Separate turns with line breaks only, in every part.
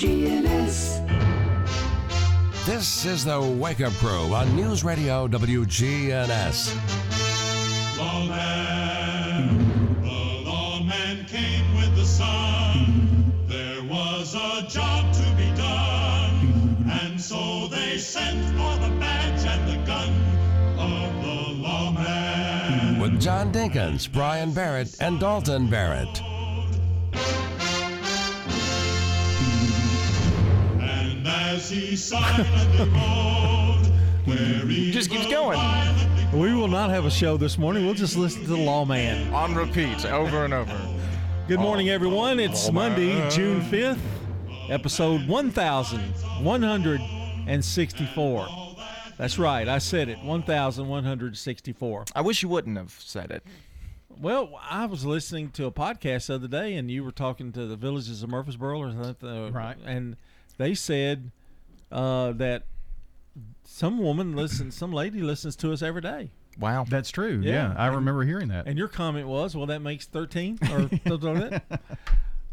WGNS.
This is the Wake Up Crew on News Radio WGNS.
Lawman, the lawman came with the sun. There was a job to be done, and so they sent for the badge and the gun of the lawman.
With John Dinkins, Brian Barrett, and Dalton Barrett.
As he silently rode, where
Just keeps going.
We will not have a show this morning. We'll just listen to the Lawman.
On repeat, over and over.
Good morning, everyone. It's Monday, June 5th, episode 1164. That's right. I said it. 1164.
I wish you wouldn't have said it.
Well, I was listening to a podcast the other day, and you were talking to the villages of Murfreesboro or something.
Uh, right.
And they said uh, that some woman listens, some lady listens to us every day.
Wow.
That's true.
Yeah.
Yeah, I remember hearing that.
And your comment was, well, that makes 13 or something like that.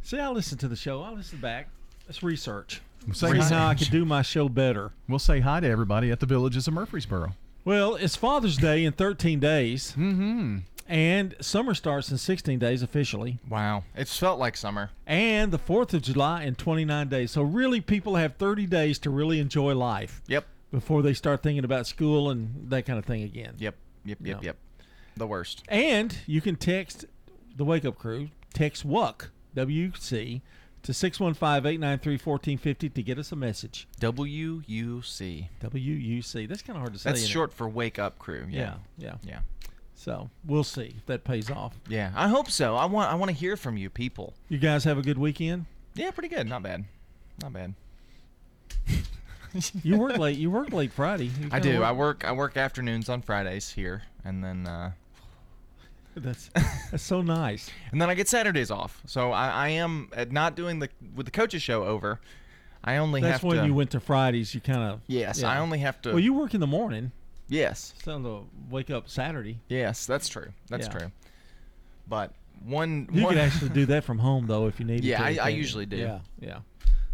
See, I listen to the show. I listen back. Let's research.
Say
See
hi-
how I could do my show better.
We'll say hi to everybody at the villages of Murfreesboro.
Well, it's Father's Day in 13 days,
Mm-hmm.
And summer starts in 16 days officially,
Wow. It's felt like summer.
and the 4th of July in 29 days. So, really, people have 30 days to really enjoy life
Yep.
before they start thinking about school and that kind of thing again.
Yep. Yep. Yep.
No.
Yep. The worst.
And you can text the Wake Up Crew, text WUC, W C, to 615 893 1450 to get us a message.
W U C.
W U C. That's kind of hard to say.
That's
isn't it?
short for wake up crew.
Yeah,
Yeah.
yeah.
Yeah.
So we'll see if that pays off.
Yeah. I hope so. I want. I want to hear from you people.
You guys have a good weekend.
Yeah. Pretty good. Not bad. Not bad.
You work late. You work late Friday.
I do. I work. I work afternoons on Fridays here, and then uh,
That's that's so nice.
and then I get Saturdays off. So I, I am uh, not doing the with the coaches show over. I only have
That's
have
when
to.
you went to Fridays. You kind of
Yes, I only have to.
Well, you work in the morning,
yes,
so to wake up Saturday.
yes, that's true. That's
Yeah.
true. But one,
You
one
could actually do that from home though if you need.
Yeah,
to.
I- I
can't you?
usually do.
Yeah, yeah.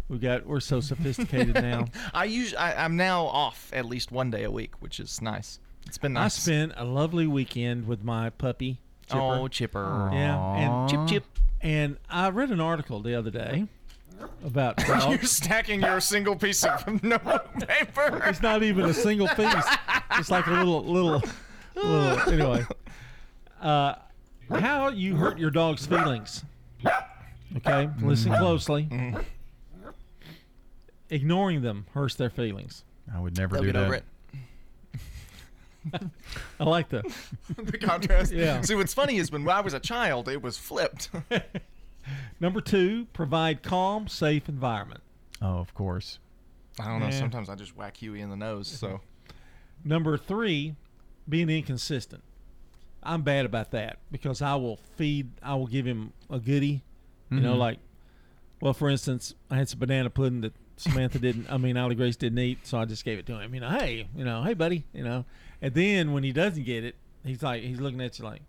We got we're so sophisticated now.
I usually I, I'm now off at least one day a week, which is nice. It's been nice.
I
nice.
spent a lovely weekend with my puppy. Chipper.
Oh, Chipper.
yeah, and
Chip Chip.
and I read an article the other day about
You're stacking your single piece of notebook paper.
it's not even a single piece. It's like a little little. little anyway, uh, how you hurt your dog's feelings? Okay, mm-hmm. listen mm-hmm. closely. Mm-hmm. Ignoring them hurts their feelings.
I would never
They'll
do
get
that.
over it.
I like the
the contrast.
Yeah.
See, what's funny is when I was a child, it was flipped.
Number two. Provide calm, safe environment.
Oh, of course.
I don't know.
Yeah.
Sometimes I just whack Huey in the nose. So
Number three, being inconsistent. I'm bad about that because I will feed, I will give him a goodie. You know,
Mhm.
like, well, for instance, I had some banana pudding that Samantha didn't, I mean, Ollie Grace didn't eat, so I just gave it to him. You know, hey, you know, hey, buddy, you know. And then when he doesn't get it, he's like, he's looking at you like,
I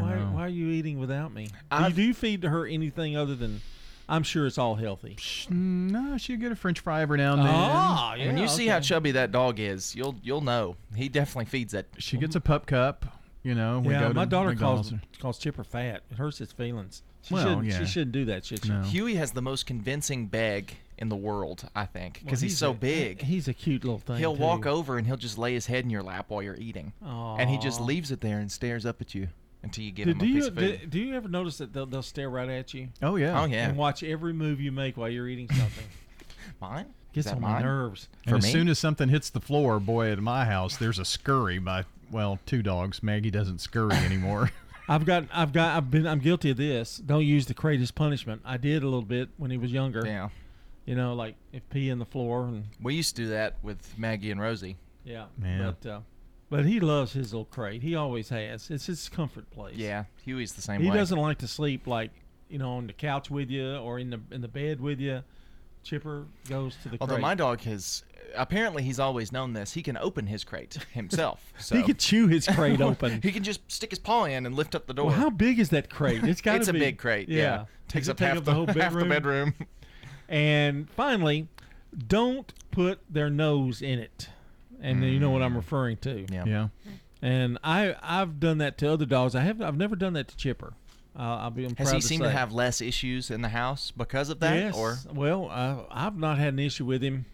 why, why are you eating without me? Do you,
I've-
do you feed her anything other than, I'm sure it's all healthy.
No, she'll get a French fry every now and then.
Ah, yeah.
when you see how
okay.
chubby that dog is, you'll you'll know he definitely feeds that.
She gets a pup cup. You know, we
yeah,
go to
my daughter
McDonald's.
calls calls Chipper fat. It hurts his feelings. She
Well,
shouldn't.
yeah.
She shouldn't do that, should she?
No.
Huey has the most convincing bag in the world, I think, because
Well,
he's, so
a-
big.
He's a cute little thing.
He'll
too.
walk over and he'll just lay his head in your lap while you're eating, and he just
Aw.
leaves it there and stares up at you until you give
Do,
him
do
a
you
of food.
do, do you ever notice that they'll, they'll stare right at you
Oh yeah.
oh yeah,
and watch every move you make while you're eating something?
mine.
Gets
Is that
on my
mine?
nerves.
And
For
as
me?
soon as something hits the floor, boy, at my house, there's a scurry by well, two dogs. Maggie doesn't scurry anymore.
I've got, I've got, I've been, I'm guilty of this. Don't use the crate as punishment. I did a little bit when he was younger.
Yeah,
You know, like if pee in the floor and
we used to do that with Maggie and Rosie.
yeah.
Yeah.
But uh, but he loves his little crate. He always has. It's his comfort place.
Yeah, Huey's the same
He
way.
doesn't like to sleep like you know on the couch with you or in the in the bed with you. Chipper goes to the
Although
crate.
my dog has, apparently he's always known this. He can open his crate himself. So
he could chew his crate open.
He can just stick his paw in and lift up the door.
well, how big is that crate? It's got
it's
to
a
be
big crate.
Yeah,
Yeah, takes up
take
half
up
the,
the whole bedroom.
half the bedroom.
And finally, don't put their nose in it. And you know what I'm referring to.
Yeah.
Yeah.
And I I've done that to other dogs. I have I've never done that to Chipper. Uh, I'll be I'm
Has
proud
he
to
seemed
say.
to have less issues in the house because of that?
Yes.
Or
well, uh, I've not had an issue with him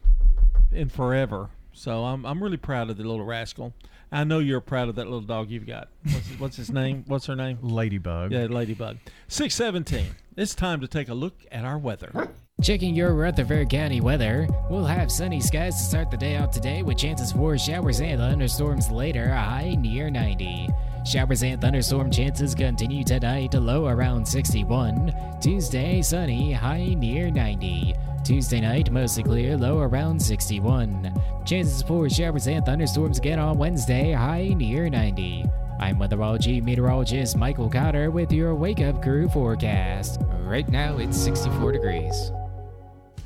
in forever. So I'm I'm really proud of the little rascal. I know you're proud of that little dog you've got. What's, what's his name? What's her name?
Ladybug.
Yeah, Ladybug. Six seventeen. It's time to take a look at our weather.
Checking your Rutherford County weather. We'll have sunny skies to start the day out today with chances for showers and thunderstorms later, a high near 90. Showers and thunderstorm chances continue tonight, to low around 61. Tuesday, sunny, high near 90. Tuesday night, mostly clear, low around 61. Chances for showers and thunderstorms again on Wednesday, high near 90. I'm weatherology meteorologist Michael Cotter with your Wake Up Crew forecast. Right now, it's 64 degrees.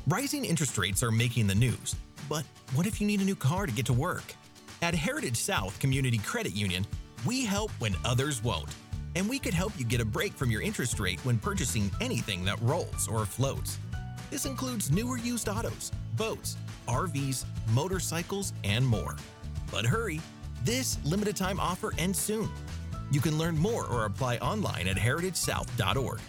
Rising interest rates are making the news, but what if you need a new car to get to work? At Heritage South Community Credit Union, we help when others won't. And we could help you get a break from your interest rate when purchasing anything that rolls or floats. This includes newer used autos, boats, RVs, motorcycles, and more. But hurry, this limited time offer ends soon. You can learn more or apply online at heritagesouth.org.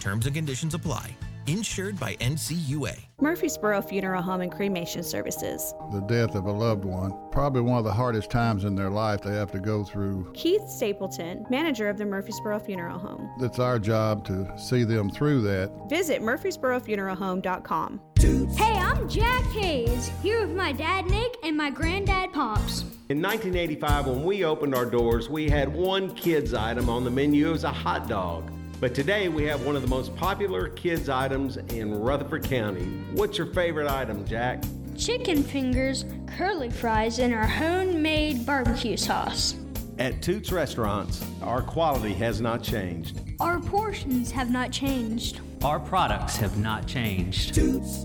Terms and conditions apply. Insured by NCUA.
Murfreesboro Funeral Home and Cremation Services.
the death of a loved one. Probably one of the hardest times in their life they have to go through.
Keith Stapleton, manager of the Murfreesboro Funeral Home.
It's our job to see them through that.
Visit murfreesborofuneralhome.com.
Hey, I'm Jack Hayes, here with my dad Nick and my granddad Pops.
In 1985, when we opened our doors, we had one kids item on the menu. It was a hot dog. But today we have one of the most popular kids items in Rutherford County. What's your favorite item, Jack?
Chicken fingers, curly fries, and our homemade barbecue sauce.
At Toots Restaurants, our quality has not changed.
Our portions have not changed.
Our products have not changed. Toots.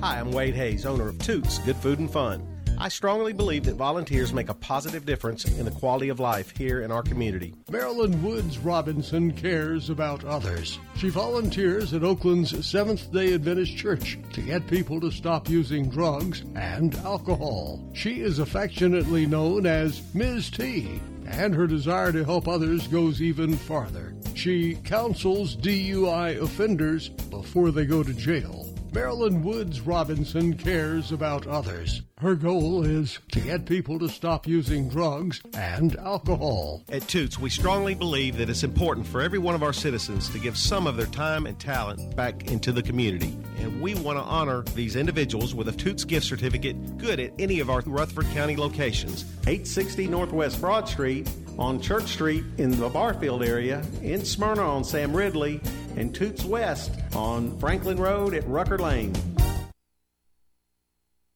Hi, I'm Wade Hayes, owner of Toots Good Food and Fun. I strongly believe that volunteers make a positive difference in the quality of life here in our community.
Marilyn Woods Robinson cares about others. She volunteers at Oakland's Seventh day Adventist Church to get people to stop using drugs and alcohol. She is affectionately known as Ms. T, and her desire to help others goes even farther. She counsels DUI offenders before they go to jail. Marilyn Woods Robinson cares about others. Her goal is to get people to stop using drugs and alcohol.
At Toots, we strongly believe that it's important for every one of our citizens to give some of their time and talent back into the community. And we want to honor these individuals with a Toots gift certificate good at any of our Rutherford County locations. 860 Northwest Broad Street, on Church Street in the Barfield area, in Smyrna on Sam Ridley, and Toots West on Franklin Road at Rucker Lane.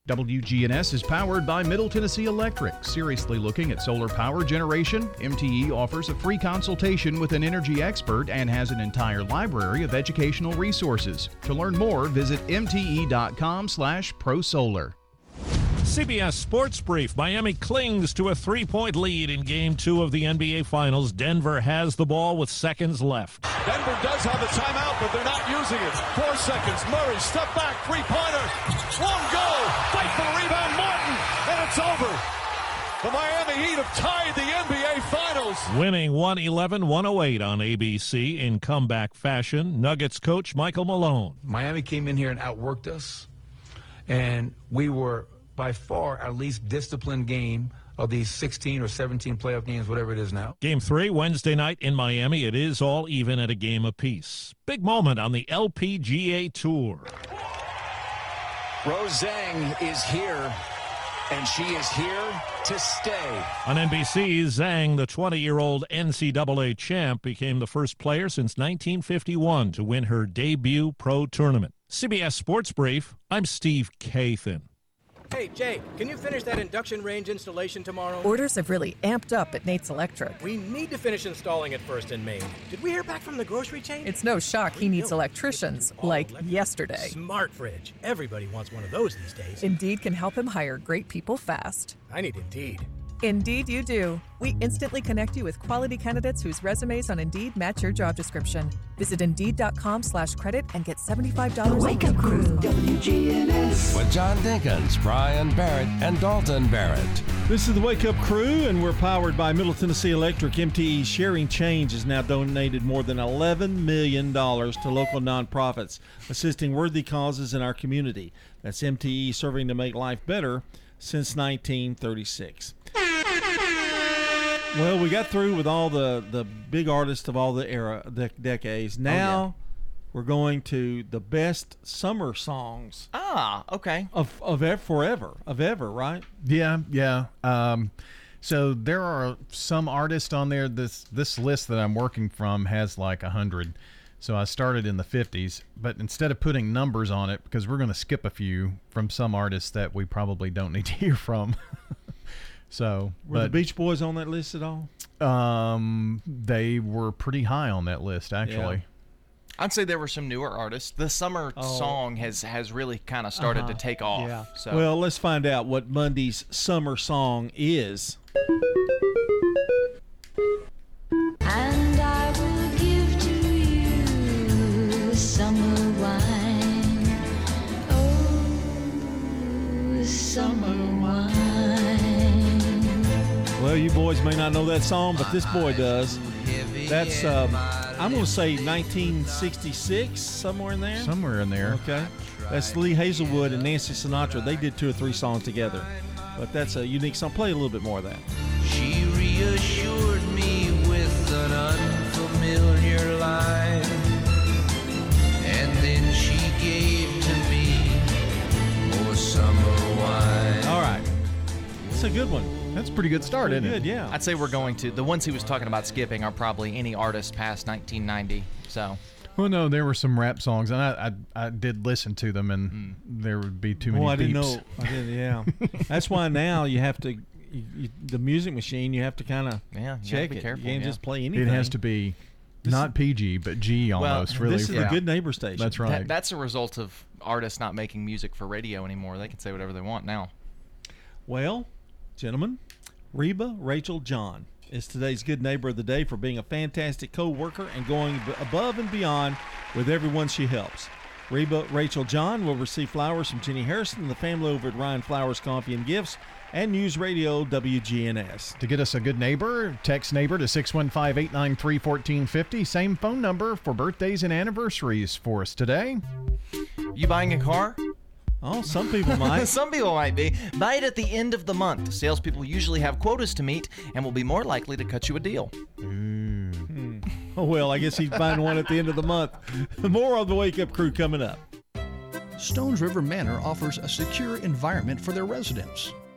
WGNS is powered by Middle Tennessee Electric. Seriously looking at solar power generation? MTE offers a free consultation with an energy expert and has an entire library of educational resources. To learn more, visit mte.com/prosolar.
CBS Sports Brief. Miami clings to a three point lead in game two of the NBA Finals. Denver has the ball with seconds left.
Denver does have a timeout, but they're not using it. Four seconds. Murray, step back, three pointer. One goal. Fight for the rebound, Martin. And it's over. The Miami Heat have tied the NBA Finals.
Winning 111 108 on ABC in comeback fashion. Nuggets coach Michael Malone.
Miami came in here and outworked us, and we were by far our least disciplined game of these 16 or 17 playoff games, whatever it is now.
Game three, Wednesday night in Miami. It is all even at a game apiece. Big moment on the LPGA Tour.
Rose Zhang is here, and she is here to stay.
On NBC, Zhang, the 20 year old NCAA champ, became the first player since 1951 to win her debut pro tournament. CBS Sports Brief, I'm Steve Kathan.
Hey, Jake, can you finish that induction range installation tomorrow?
Orders have really amped up at Nate's Electric.
We need to finish installing it first in Maine. Did we hear back from the grocery chain?
It's no shock he needs electricians, like yesterday.
Smart fridge. Everybody wants one of those these days.
Indeed can help him hire great people fast.
I need Indeed.
Indeed, you do. We instantly connect you with quality candidates whose resumes on Indeed match your job description. Visit Indeed.com slash credit and get $75 Wake Up Crew,
WGNS. With John Dinkins, Brian Barrett, and Dalton Barrett.
This is the Wake Up Crew, and we're powered by Middle Tennessee Electric. MTE Sharing Change has now donated more than $11 million to local nonprofits, assisting worthy causes in our community. That's MTE serving to make life better since 1936. Well, we got through with all the, the big artists of all the era de- decades. Now we're going to the best summer songs
Ah, okay.
of of ev- forever of ever, right?
Yeah, yeah. Um, so there are some artists on there. This this list that I'm working from has like a hundred. So I started in the 50s, but instead of putting numbers on it, because we're going to skip a few from some artists that we probably don't need to hear from. so,
Were the Beach Boys on that list at all?
um, they were pretty high on that list actually.
I'd say there were some newer artists. The summer
Oh.
song has has really kind of started to
Uh-huh.
take off.
Yeah.
So
Well, let's find out what Monday's summer song is.
And summer wine. Oh, summer wine.
Well, you boys may not know that song, but this boy does. That's um, I'm going to say 1966, somewhere in there.
Somewhere in there.
Okay. That's Lee Hazlewood and Nancy Sinatra. They did two or three songs together, but that's a unique song. Play a little bit more of that.
She reassured me with an unfamiliar
It's a good one.
That's a pretty good start,
Pretty
isn't
good,
it?
yeah.
I'd say we're going to the ones he was talking about skipping are probably any artist past 1990. So
Well, no, there were some rap songs, and I I, I did listen to them, and mm. there would be too many.
Oh, I didn't
beeps.
know. I didn't. Yeah. That's why now you have to. You, you, the music machine, you have to kind of
Yeah,
check
be
it.
careful,
you can't
yeah.
just play anything.
It has to be not PG, but G almost. really,
this is a good neighbor station.
That's right.
that, that's a result of artists not making music for radio anymore. They can say whatever they want now.
Well, gentlemen, Reba Rachel John is today's good neighbor of the day for being a fantastic co-worker and going above and beyond with everyone she helps. Reba Rachel John will receive flowers from Jenny Harrison and the family over at Ryan Flowers Coffee and Gifts and News Radio WGNS.
To get us a good neighbor, text neighbor to 615 893 1450. Same phone number for birthdays and anniversaries for us today.
You buying a car?
Oh, some people might.
Some people might be. Buy it at the end of the month. Salespeople usually have quotas to meet and will be more likely to cut you a deal. Hmm.
Oh, well, I guess he's buying one at the end of the month. More on the Wake Up Crew coming up.
Stones River Manor offers a secure environment for their residents.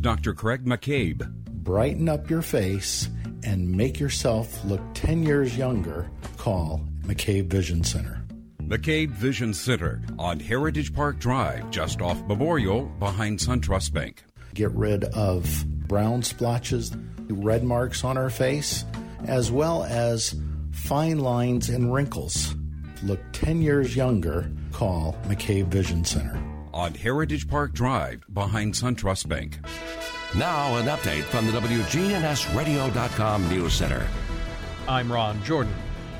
Dr. Craig McCabe.
Brighten up your face and make yourself look 10 years younger. Call McCabe Vision Center.
McCabe Vision Center on Heritage Park Drive, just off Memorial, behind SunTrust Bank.
Get rid of brown splotches, red marks on our face, as well as fine lines and wrinkles. Look 10 years younger. Call McCabe Vision Center.
On Heritage Park Drive, behind SunTrust Bank.
Now, an update from the WGNSradio.com News Center.
I'm Ron Jordan.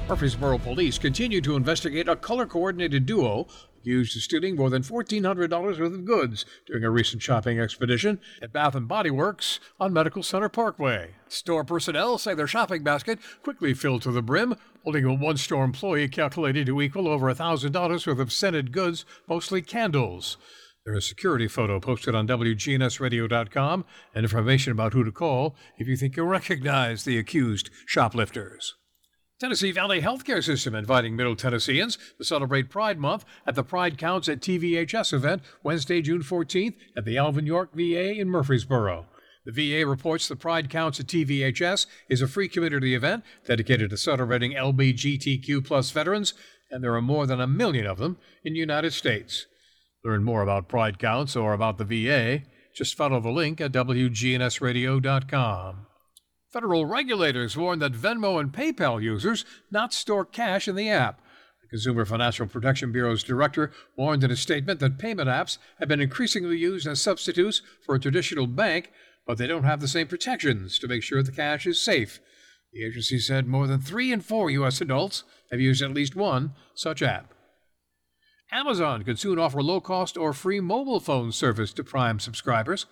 Murfreesboro police continue to investigate a color coordinated duo accused of stealing more than $1,400 worth of goods during a recent shopping expedition at Bath and Body Works on Medical Center Parkway. Store personnel say their shopping basket quickly filled to the brim, holding a one store employee calculated to equal over $1,000 worth of scented goods, mostly candles. There is a security photo posted on WGNSradio.com and information about who to call if you think you recognize the accused shoplifters. Tennessee Valley Healthcare System inviting Middle Tennesseans to celebrate Pride Month at the Pride Counts at TVHS event Wednesday, June 14th at the Alvin York VA in Murfreesboro. The VA reports the Pride Counts at TVHS is a free community event dedicated to celebrating LBGTQ plus veterans, and there are more than a million of them in the United States. Learn more about Pride Counts or about the VA. Just follow the link at WGNSradio.com. Federal regulators warn that Venmo and PayPal users not store cash in the app. The Consumer Financial Protection Bureau's director warned in a statement that payment apps have been increasingly used as substitutes for a traditional bank, but they don't have the same protections to make sure the cash is safe. The agency said more than three in four U.S. adults have used at least one such app. Amazon could soon offer low cost or free mobile phone service to Prime subscribers.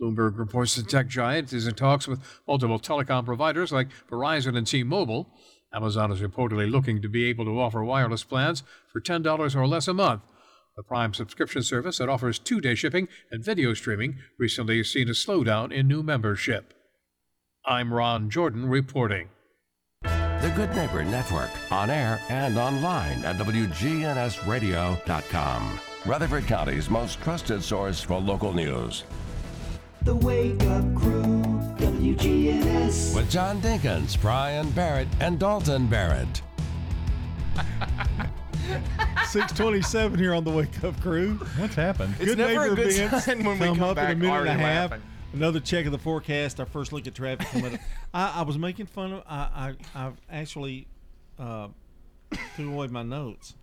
Bloomberg reports the tech giant is in talks with multiple telecom providers like Verizon and T Mobile. Amazon is reportedly looking to be able to offer wireless plans for $10 or less a month. The Prime subscription service that offers two day shipping and video streaming recently has seen a slowdown in new membership. I'm Ron Jordan reporting.
The Good Neighbor Network, on air and online at WGNSradio.com. Rutherford County's most trusted source for local news.
The Wake Up Crew, WGNS.
With John Dinkins, Brian Barrett, and Dalton Barrett.
627 here on the Wake Up Crew.
What's happened?
It's
Good
never a good
events
sign when we come
up
back
in a minute and a
already
half.
laughing.
Another check of the forecast. Our first look at traffic. I, I was making fun of. I I I've actually uh, threw away my notes.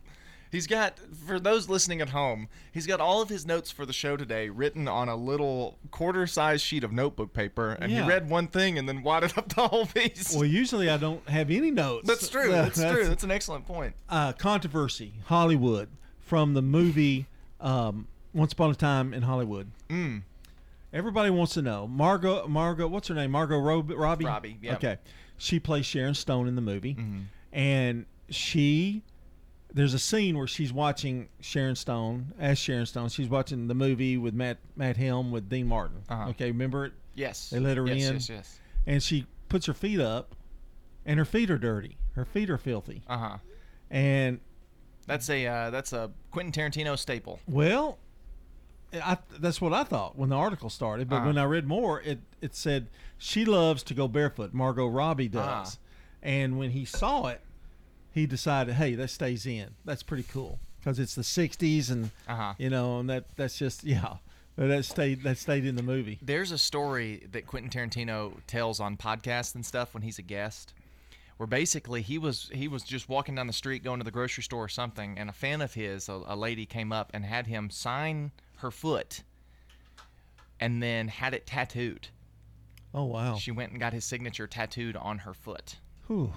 He's got, for those listening at home, he's got all of his notes for the show today written on a little quarter size sheet of notebook paper. And
Yeah.
he read one thing and then wadded up the whole piece.
Well, usually I don't have any notes.
That's true.
So
That's, true. That's an excellent point.
uh, controversy. Hollywood from the movie um, Once Upon a Time in Hollywood.
Mm.
Everybody wants to know Margot. Margot, what's her name? Margot Rob- Robbie.
Robbie, yep.
Okay, she plays Sharon Stone in the movie,
Mm-hmm.
and she. There's a scene where she's watching Sharon Stone as Sharon Stone. She's watching the movie with Matt Matt Helm with Dean Martin.
Uh-huh.
Okay, remember it?
Yes.
They let her
Yes,
in.
yes, yes.
And she puts her feet up, and her feet are dirty. Her feet are filthy.
Uh huh.
And
That's a uh, that's a Quentin Tarantino staple.
Well, I, that's what I thought when the article started. But
Uh-huh.
when I read more, it, it said she loves to go barefoot. Margot Robbie does.
Ah.
And when he saw it, he decided, hey, that stays in. That's pretty cool because it's the '60s, and
Uh-huh.
you know, and that that's just yeah, that stayed that stayed in the movie.
There's a story that Quentin Tarantino tells on podcasts and stuff when he's a guest, where basically he was he was just walking down the street going to the grocery store or something, and a fan of his, a, a lady, came up and had him sign her foot, and then had it tattooed.
Oh wow!
She went and got his signature tattooed on her foot.
Whew.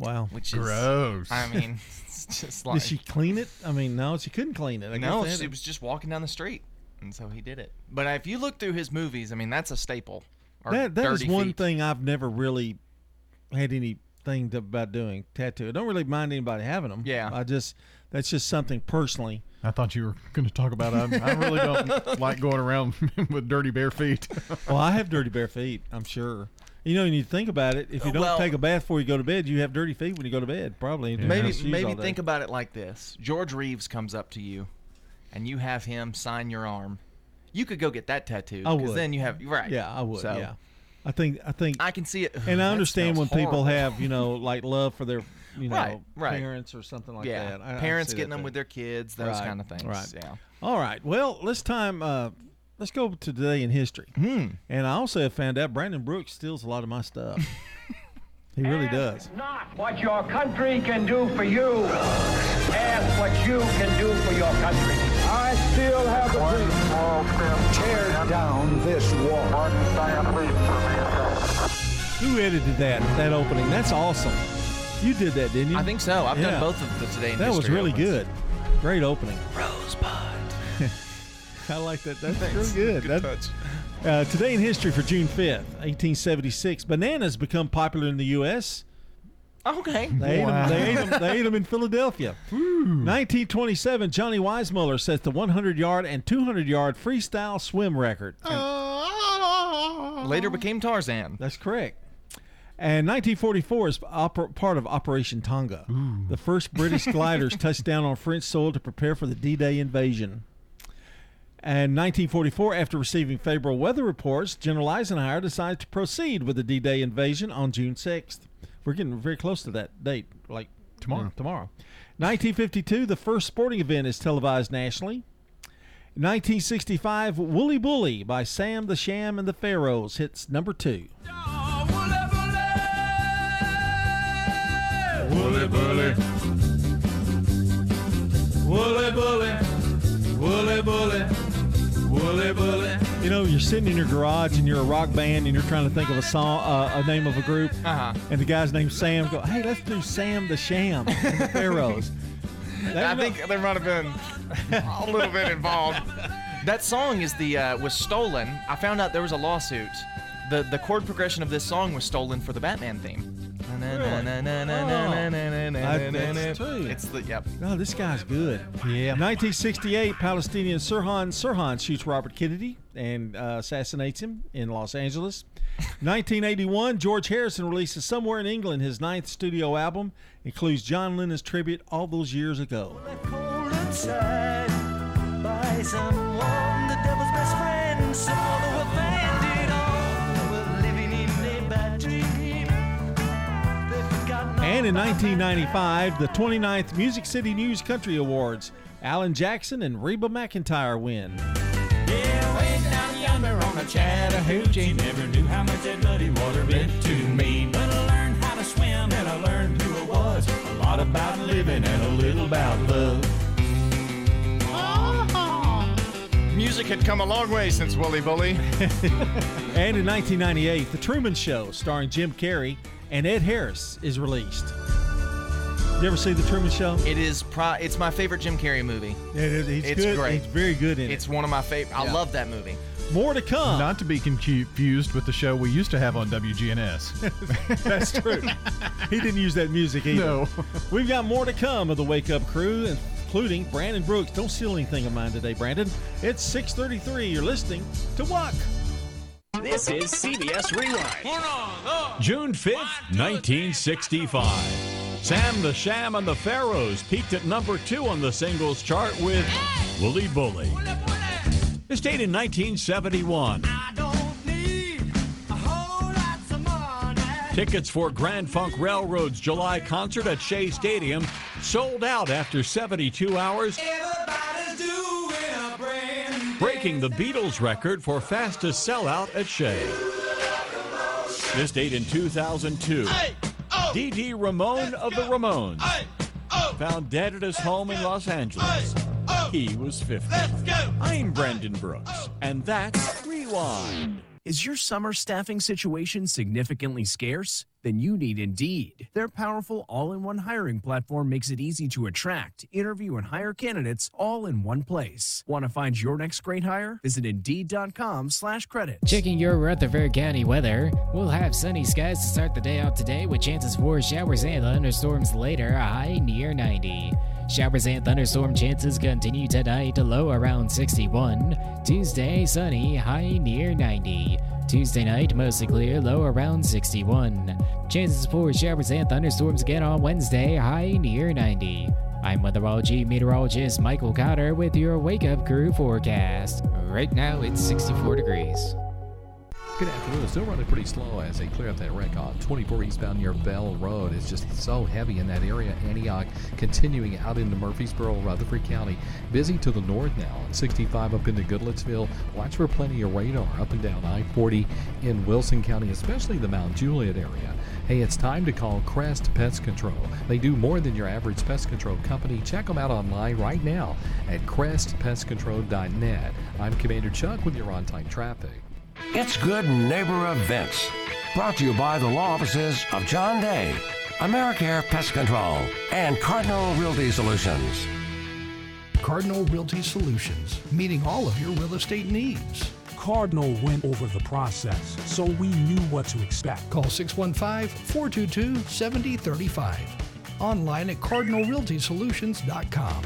Wow.
Which
Gross.
is, I mean, it's just like
Did she clean it? I mean, no, she couldn't clean it. I
no, she
it-
was just walking down the street, and so he did it. But if you look through his movies, I mean, that's a staple. Or
that that is one
Feet.
thing I've never really had anything to, about doing tattoo. I don't really mind anybody having them.
Yeah.
I just that's just something personally.
I thought you were going to talk about. I, I really don't like going around with dirty bare feet.
well, I have dirty bare feet. I'm sure. You know, when you think about it, if you don't
Well-
take a bath before you go to bed, you have dirty feet when you go to bed. Probably. You
Maybe maybe think about it like this: George Reeves comes up to you, and you have him sign your arm. You could go get that tattooed.
I
'cause
would.
Then you have right.
Yeah, I would.
So,
yeah. I think I think
I can see it.
and I understand when
smells
people have you know like love for their you know
Right, right.
parents or something like
yeah,
that. I- I
parents
see
getting
that
them
too.
with their kids, those
Right,
kind of things.
Right.
Yeah.
All right. Well, let's time. Uh, let's go to today in history.
Hmm.
And I also have found out Brandon Brooks steals a lot of my stuff. he really does.
Not what your country can do for you. Ask what you can do for your country. I still have the dream. Tear down this wall.
Who edited that that opening? That's awesome. You did that, didn't you?
I think so. I've
Yeah.
done both of the today in history.
That was really
opens.
good. Great opening.
Rosebud.
I like that. That's
Thanks.
really good.
Good
That-
touch.
Uh, today in history for June 5th, 1876, bananas become popular in the U.S.
Okay.
They ate, them, they, ate them, they ate them in Philadelphia. 1927, Johnny Weissmuller sets the 100 yard and 200 yard freestyle swim record.
Later became Tarzan.
That's correct. And 1944 is oper- part of Operation Tonga. The first British gliders touched down on French soil to prepare for the D Day invasion. And 1944, after receiving favorable weather reports, General Eisenhower decided to proceed with the D-Day invasion on June 6th. We're getting very close to that date, like
Tomorrow.
Tomorrow. 1952, the first sporting event is televised nationally. 1965, Woolly Bully by Sam the Sham and the Pharaohs hits number two.
Woolly bully. Woolly bully. Woolly bully. Woolly bully.
You know, you're sitting in your garage and you're a rock band and you're trying to think of a song, uh, a name of a group,
Uh-huh.
and the guy's name's Sam. Go, hey, let's do Sam the Sham and the Pharaohs.
I think there might have been a little bit involved. That song is the uh, was stolen. I found out there was a lawsuit. The the chord progression of this song was stolen for the Batman theme.
That's true.
It's the yep.
Oh, this guy's good. Yeah. 1968, Palestinian Sirhan Sirhan shoots Robert Kennedy and uh, assassinates him in Los Angeles. 1981, George Harrison releases Somewhere in England, his ninth studio album, includes John Lennon's tribute all those years ago.
By someone,
And in 1995, the 29th Music City News Country Awards, Alan Jackson and Reba McEntire win.
Yeah, way down yonder on the Chattahoochee. Never knew how much that muddy water meant to me. But I learned how to swim and I learned who I was. A lot about living and a little about love. Oh.
Music had come a long way since Wooly Bully.
And in 1998, The Truman Show, starring Jim Carrey and Ed Harris, is released. You ever see The Truman Show?
It is pro- it's my favorite Jim Carrey movie.
It is. He's
it's
good.
great.
He's very good in it.
It's one of my favorite. I
Yeah.
love that movie.
More to come.
Not to be confused with the show we used to have on WGNS.
That's true. he didn't use that music either.
No.
We've got more to come of the Wake Up Crew, including Brandon Brooks. Don't steal anything of mine today, Brandon. It's 6:33. You're listening to Walk.
This is CBS Rewind.
June 5th, 1965. Sam the Sham and the Pharaohs peaked at number two on the singles chart with Woolly Bully. This date in 1971. Tickets for Grand Funk Railroad's July concert at Shea Stadium sold out after 72 hours, breaking the Beatles record for fastest sellout at Shea. This date in 2002. Dee Dee Ramone of the Ramones found dead at his home in Los Angeles. He was 50. I'm Brandon Brooks, and that's Rewind.
Is your summer staffing situation significantly scarce? Then you need Indeed. Their powerful all in one hiring platform makes it easy to attract, interview, and hire candidates all in one place. Want to find your next great hire? Visit Indeed.com slash credit.
Checking your Rutherford County weather. We'll have sunny skies to start the day out today with chances for showers and thunderstorms later, a high near 90. Showers and thunderstorm chances continue tonight, low around 61. Tuesday, sunny, high near 90. Tuesday night, mostly clear, low around 61. Chances for showers and thunderstorms again on Wednesday, high near 90. I'm weatherology meteorologist Michael Cotter with your Wake Up Crew forecast. Right now, it's 64 degrees.
Good afternoon. Still running pretty slow as they clear up that wreck on 24 eastbound near Bell Road. It's just so heavy in that area. Antioch continuing out into Murfreesboro, Rutherford County. Busy to the north now on 65 up into Goodlettsville. Watch for plenty of radar up and down I 40 in Wilson County, especially the Mount Juliet area. Hey, it's time to call Crest Pest Control. They do more than your average pest control company. Check them out online right now at crestpestcontrol.net. I'm Commander Chuck with your on time traffic.
It's Good Neighbor Events. Brought to you by the law offices of John Day, AmeriCare Pest Control, and Cardinal Realty Solutions.
Cardinal Realty Solutions, meeting all of your real estate needs.
Cardinal went over the process, so we knew what to expect.
Call 615 422 7035. Online at cardinalrealtysolutions.com.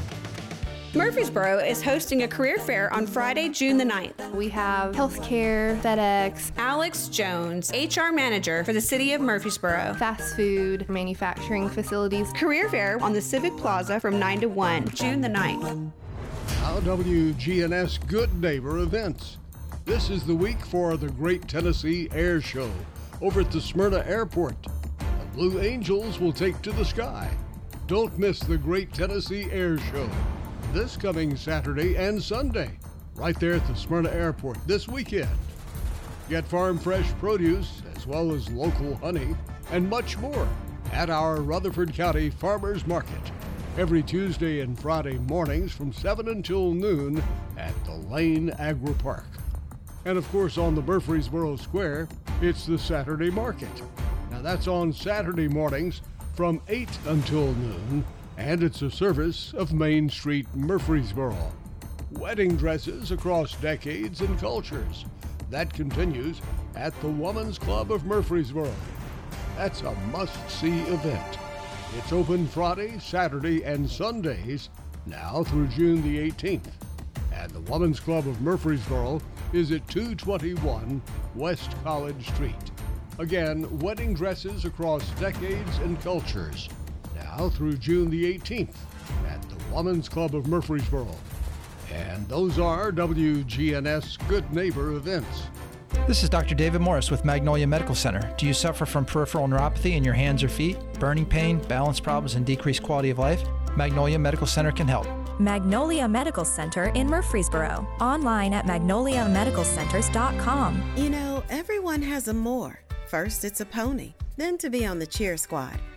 Murfreesboro is hosting a career fair on Friday, June the 9th. We have healthcare, FedEx, Alex Jones, HR manager for the city of Murfreesboro, fast food, manufacturing facilities. Career fair on the Civic Plaza from 9 to 1, June the 9th.
now WGNS Good Neighbor events. This is the week for the Great Tennessee Air Show over at the Smyrna Airport. The Blue Angels will take to the sky. Don't miss the Great Tennessee Air Show this coming Saturday and Sunday, right there at the Smyrna Airport this weekend. Get farm fresh produce as well as local honey and much more at our Rutherford County Farmers Market every Tuesday and Friday mornings from 7 until noon at the Lane Agri Park. And of course, on the Murfreesboro Square, it's the Saturday Market. Now, that's on Saturday mornings from 8 until noon, and it's a service of Main Street, Murfreesboro. Wedding dresses across decades and cultures. That continues at the Woman's Club of Murfreesboro. That's a must see event. It's open Friday, Saturday, and Sundays now through June the 18th. And the Woman's Club of Murfreesboro is at 221 West College Street. Again, wedding dresses across decades and cultures now through June the 18th at the Woman's Club of Murfreesboro. And those are WGNS Good Neighbor events.
This is Dr. David Morris with Magnolia Medical Center. Do you suffer from peripheral neuropathy in your hands or feet, burning pain, balance problems, and decreased quality of life? Magnolia Medical Center can help.
Magnolia Medical Center in Murfreesboro. Online at magnoliamedicalcenters.com.
You know, everyone has a more. First, it's a pony, then to be on the cheer squad.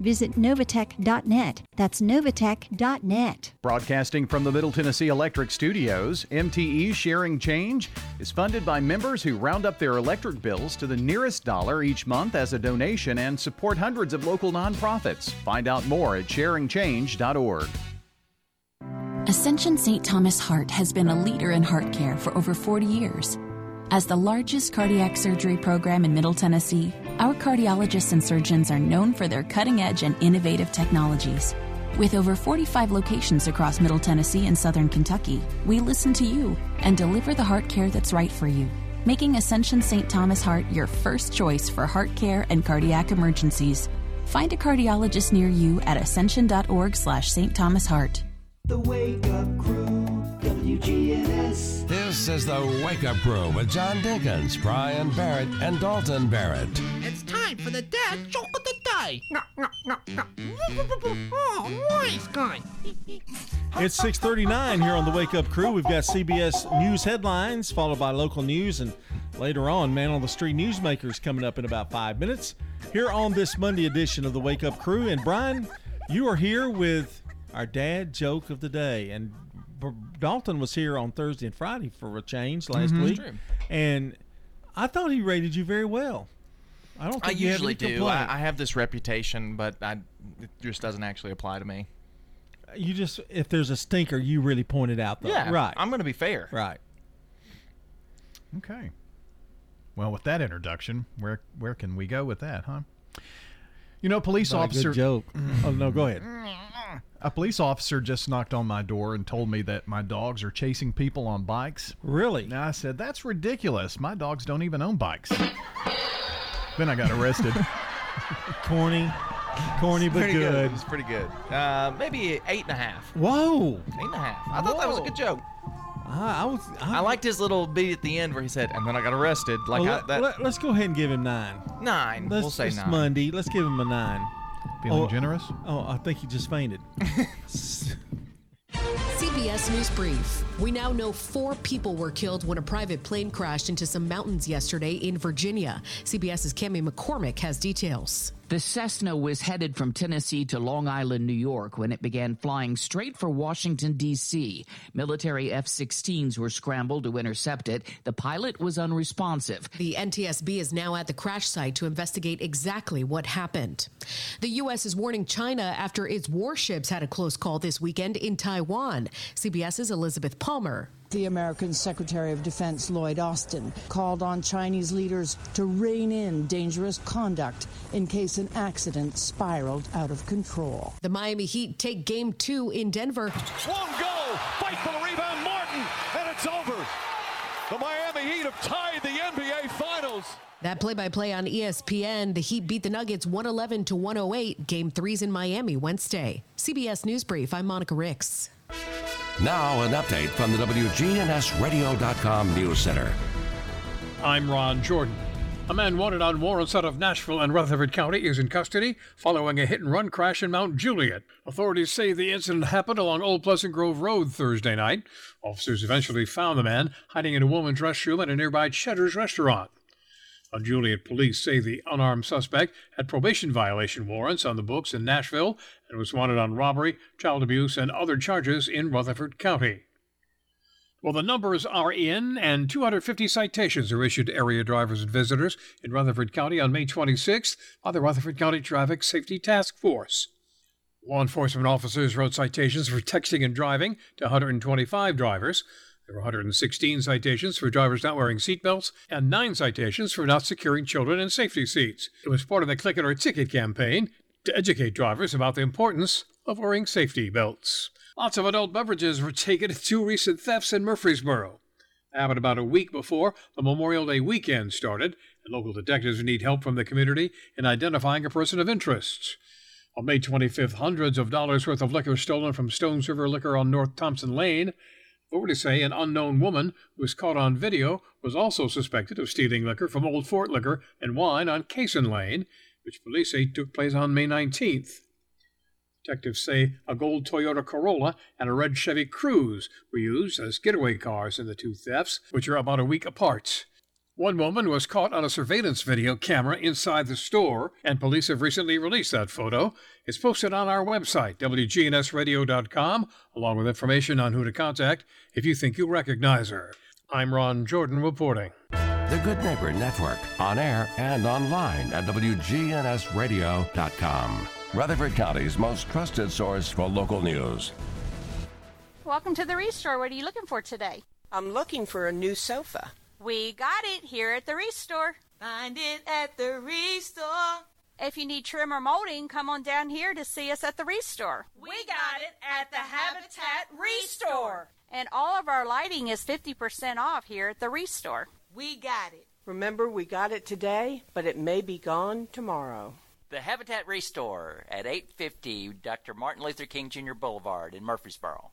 Visit novatech.net. That's novatech.net.
Broadcasting from the Middle Tennessee Electric Studios, MTE Sharing Change is funded by members who round up their electric bills to the nearest dollar each month as a donation and support hundreds of local nonprofits. Find out more at sharingchange.org.
Ascension St. Thomas Heart has been a leader in heart care for over 40 years. As the largest cardiac surgery program in Middle Tennessee, our cardiologists and surgeons are known for their cutting edge and innovative technologies. With over 45 locations across Middle Tennessee and Southern Kentucky, we listen to you and deliver the heart care that's right for you, making Ascension St. Thomas Heart your first choice for heart care and cardiac emergencies. Find a cardiologist near you at ascension.org slash St. Thomas Heart.
The Wake Up Crew, WGNS.
This is the Wake Up Crew with John Dinkins, Brian Barrett, and Dalton Barrett.
It's time for the dad joke of the day. Oh, nice guy.
It's 6:39 here on the Wake Up Crew. We've got CBS News headlines followed by local news and later on Man on the Street Newsmakers coming up in about 5 minutes. Here on this Monday edition of the Wake Up Crew and Brian, you are here with our dad joke of the day and B- Dalton was here on Thursday and Friday for a change last
Mhm.
week. And I thought he rated you very well. I don't
I
think you had
usually do. I, I have this reputation, but I, it just doesn't actually apply to me.
you just if there's a stinker, you really point it out though.
Yeah,
Right.
I'm going to be fair.
Right.
Okay. Well, with that introduction, where where can we go with that, huh? You know, police
Not a good
officer.
joke. Oh, no, go ahead.
A police officer just knocked on my door and told me that my dogs are chasing people on bikes.
Really?
Now I said that's ridiculous. My dogs don't even own bikes. then I got arrested.
Corny, corny but
pretty
good.
It's pretty good. Uh, maybe eight and a half.
Whoa.
Eight and a half. I thought that was a good joke.
I, I was.
I, liked his little beat at the end where he said, "And then I got arrested." Like
Well,
I,
let,
that.
let, us go ahead and give him nine.
Nine.
Let's,
We'll say
it's
nine.
Monday. Let's give him a nine.
Feeling
Oh,
generous?
Oh, I think he just fainted.
CBS News Brief. We now know four people were killed when a private plane crashed into some mountains yesterday in Virginia. CBS's Cami McCormick has details.
The
Cessna was headed from Tennessee to Long Island, New York when it began flying straight for Washington, D.C. Military F 16s were scrambled to intercept it. The pilot was unresponsive.
The NTSB is now at the crash site to investigate exactly what happened. The U.S. is warning China after its warships had a close call this weekend in Taiwan. CBS's Elizabeth Palmer.
The American Secretary of Defense Lloyd Austin called on Chinese leaders to rein in dangerous conduct in case an accident spiraled out of control.
The Miami Heat take game two in Denver.
Swung goal, fight for the rebound, Martin, and it's over. The Miami Heat have tied the NBA Finals.
That play by play on ESPN. The Heat beat the Nuggets 111 to 108. Game three's in Miami Wednesday. CBS News Brief. I'm Monica Ricks.
Now, an update from the WGNSradio.com News Center.
I'm Ron Jordan. A man wanted on warrants out of Nashville and Rutherford County is in custody following a hit and run crash in Mount Juliet. Authorities say the incident happened along Old Pleasant Grove Road Thursday night. Officers eventually found the man hiding in a woman's restroom at a nearby Cheddar's restaurant. Mount Juliet, police say the unarmed suspect had probation violation warrants on the books in Nashville and was wanted on robbery, child abuse, and other charges in Rutherford County. Well, the numbers are in, and 250 citations are issued to area drivers and visitors in Rutherford County on May 26th by the Rutherford County Traffic Safety Task Force. Law enforcement officers wrote citations for texting and driving to 125 drivers. There were 116 citations for drivers not wearing seatbelts and nine citations for not securing children in safety seats. It was part of the Click It or Ticket campaign to educate drivers about the importance of wearing safety belts. Lots of adult beverages were taken in two recent thefts in Murfreesboro. Happened about a week before the Memorial Day weekend started, and local detectives need help from the community in identifying a person of interest. On May 25th, hundreds of dollars worth of liquor stolen from Stones River Liquor on North Thompson Lane. Authorities say an unknown woman who was caught on video was also suspected of stealing liquor from Old Fort Liquor and Wine on Cason Lane, which police say took place on May 19th. Detectives say a gold Toyota Corolla and a red Chevy Cruze were used as getaway cars in the two thefts, which are about a week apart. One woman was caught on a surveillance video camera inside the store, and police have recently released that photo. It's posted on our website, WGNSradio.com, along with information on who to contact if you think you recognize her. I'm Ron Jordan reporting.
The Good Neighbor Network, on air and online at WGNSradio.com. Rutherford County's most trusted source for local news.
Welcome to the Restore. What are you looking for today?
I'm looking for a new sofa.
We got it here at the Restore.
Find it at the Restore.
If you need trim or molding, come on down here to see us at the Restore.
We got it at the Habitat Restore.
And all of our lighting is 50% off here at the Restore.
We got it.
Remember, we got it today, but it may be gone tomorrow.
The Habitat Restore at 850 Dr. Martin Luther King Jr. Boulevard in Murfreesboro.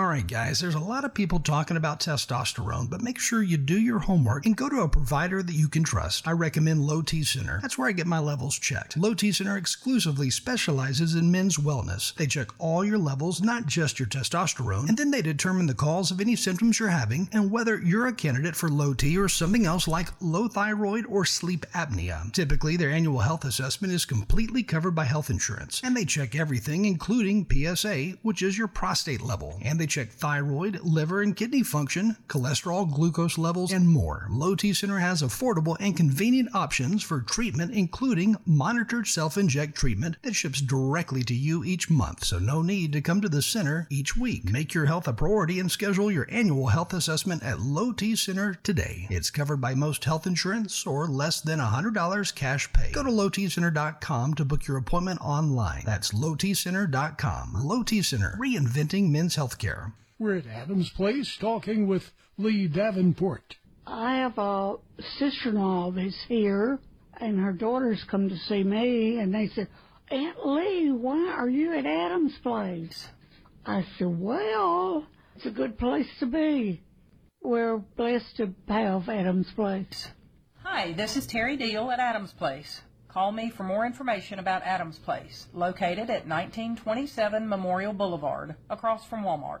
All right, guys, there's a lot of people talking about testosterone, but make sure you do your homework and go to a provider that you can trust. I recommend Low T Center. That's where I get my levels checked. Low T Center exclusively specializes in men's wellness. They check all your levels, not just your testosterone, and then they determine the cause of any symptoms you're having and whether you're a candidate for low T or something else like low thyroid or sleep apnea. Typically, their annual health assessment is completely covered by health insurance, and they check everything, including PSA, which is your prostate level, and they check thyroid, liver, and kidney function, cholesterol, glucose levels, and more. Low T Center has affordable and convenient options for treatment, including monitored self inject treatment that ships directly to you each month, so no need to come to the center each week. Make your health a priority and schedule your annual health assessment at Low T Center today. It's covered by most health insurance or less than $100 cash pay. Go to lowtcenter.com to book your appointment online. That's lowtcenter.com. Low T Center, reinventing men's healthcare.
We're at Adams Place talking with Lee Davenport.
I have a sister-in-law that's here, and her daughters come to see me, and they said, Aunt Lee, why are you at Adam's place? I said, Well, it's a good place to be. We're blessed to have Adam's place.
Hi, this is Terry Deal at Adams Place. Call me for more information about Adams Place, located at 1927 Memorial Boulevard, across from Walmart.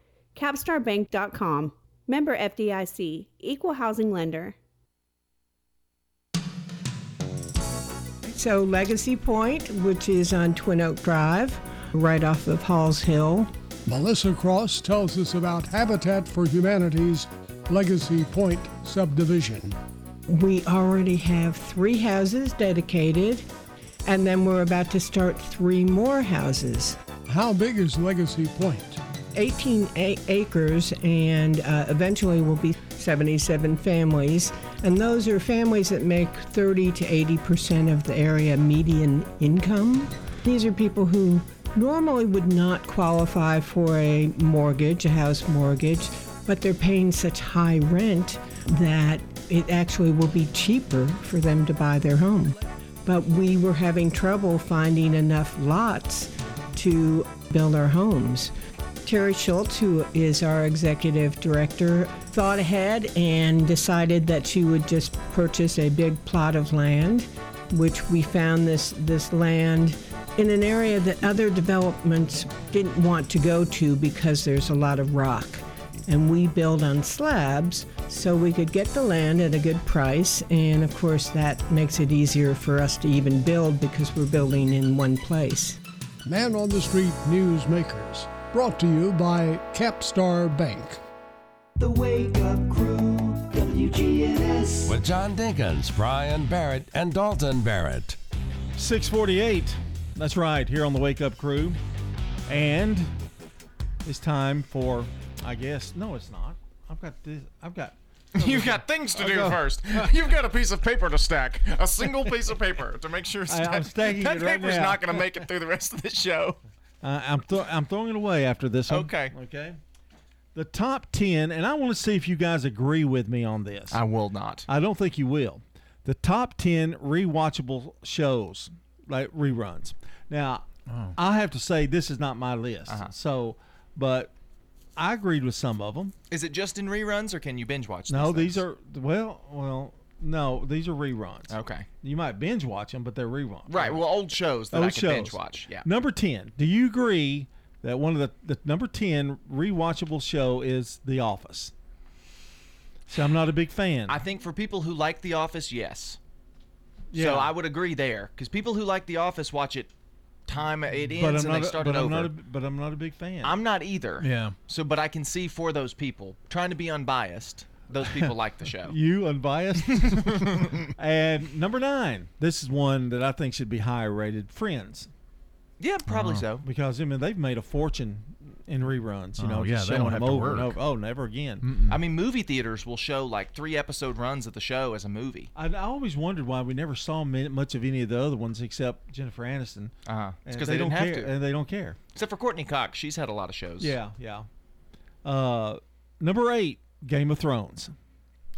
capstarbank.com. Member FDIC, Equal Housing Lender.
So, Legacy Point, which is on Twin Oak Drive, right off of Halls Hill.
Melissa Cross tells us about Habitat for Humanity's Legacy Point subdivision.
We already have three houses dedicated, and then we're about to start three more houses.
How big is Legacy Point?
18 a- acres, and uh, eventually will be 77 families. And those are families that make 30 to 80 percent of the area median income. These are people who normally would not qualify for a mortgage, a house mortgage, but they're paying such high rent that it actually will be cheaper for them to buy their home. But we were having trouble finding enough lots to build our homes. Terry Schultz, who is our executive director, thought ahead and decided that she would just purchase a big plot of land, which we found this, this land in an area that other developments didn't want to go to because there's a lot of rock. And we build on slabs so we could get the land at a good price. And of course, that makes it easier for us to even build because we're building in one place.
Man on the Street Newsmakers, brought to you by Capstar Bank.
The Wake Up Crew, WGNS.
With John Dinkins, Brian Barrett, and Dalton Barrett.
648. That's right, here on the Wake Up Crew. And it's time for, I guess, no, it's not. I've got this, I've got.
You've got things to do
go-
first. You've got a piece of paper to stack, a single piece of paper to make sure
I- I'm
that,
stacking
that
it right
paper's
now.
not going to make it through the rest of the show.
Uh, I'm, th- I'm throwing it away after this one.
Okay.
Okay. The top 10, and I want to see if you guys agree with me on this.
I will not.
I don't think you will. The top 10 rewatchable shows, like reruns. Now,
Oh.
I have to say, this is not my list.
Uh-huh.
So, but I agreed with some of them.
Is it just in reruns, or can you binge watch?
No,
these,
these are, well, well, no, these are reruns.
Okay.
You might binge watch them, but they're reruns.
Right. Well, old shows that I
Old
can binge watch. Yeah.
Number 10. Do you agree that one of the, the number 10 rewatchable show is The Office? See, I'm not a big fan.
I think for people who like The Office, yes.
Yeah.
So I would agree there, because people who like The Office watch it time it ends
but I'm
and
not
they
a-
start
but
it
I'm
over.
Not a, but I'm not a big fan.
I'm not either.
Yeah.
So, but I can see for those people trying to be unbiased. Those people like the show.
You unbiased. and number nine, this is one that I think should be higher rated. Friends.
Yeah, probably so.
Because I mean they've made a fortune in reruns. You
Oh,
know,
yeah,
just
they
showing
don't have
them
to
over and
work.
over. Oh, never again.
I mean, movie theaters will show like three episode runs of the show as a movie.
I, I always wondered why we never saw ma- much of any of the other ones except Jennifer Aniston.
Uh-huh. It's
And
'cause they
don't
didn't have
care,
to.
and they don't care.
Except for Courteney Cox, she's had a lot of shows.
Yeah, yeah. Uh, number eight, Game of Thrones.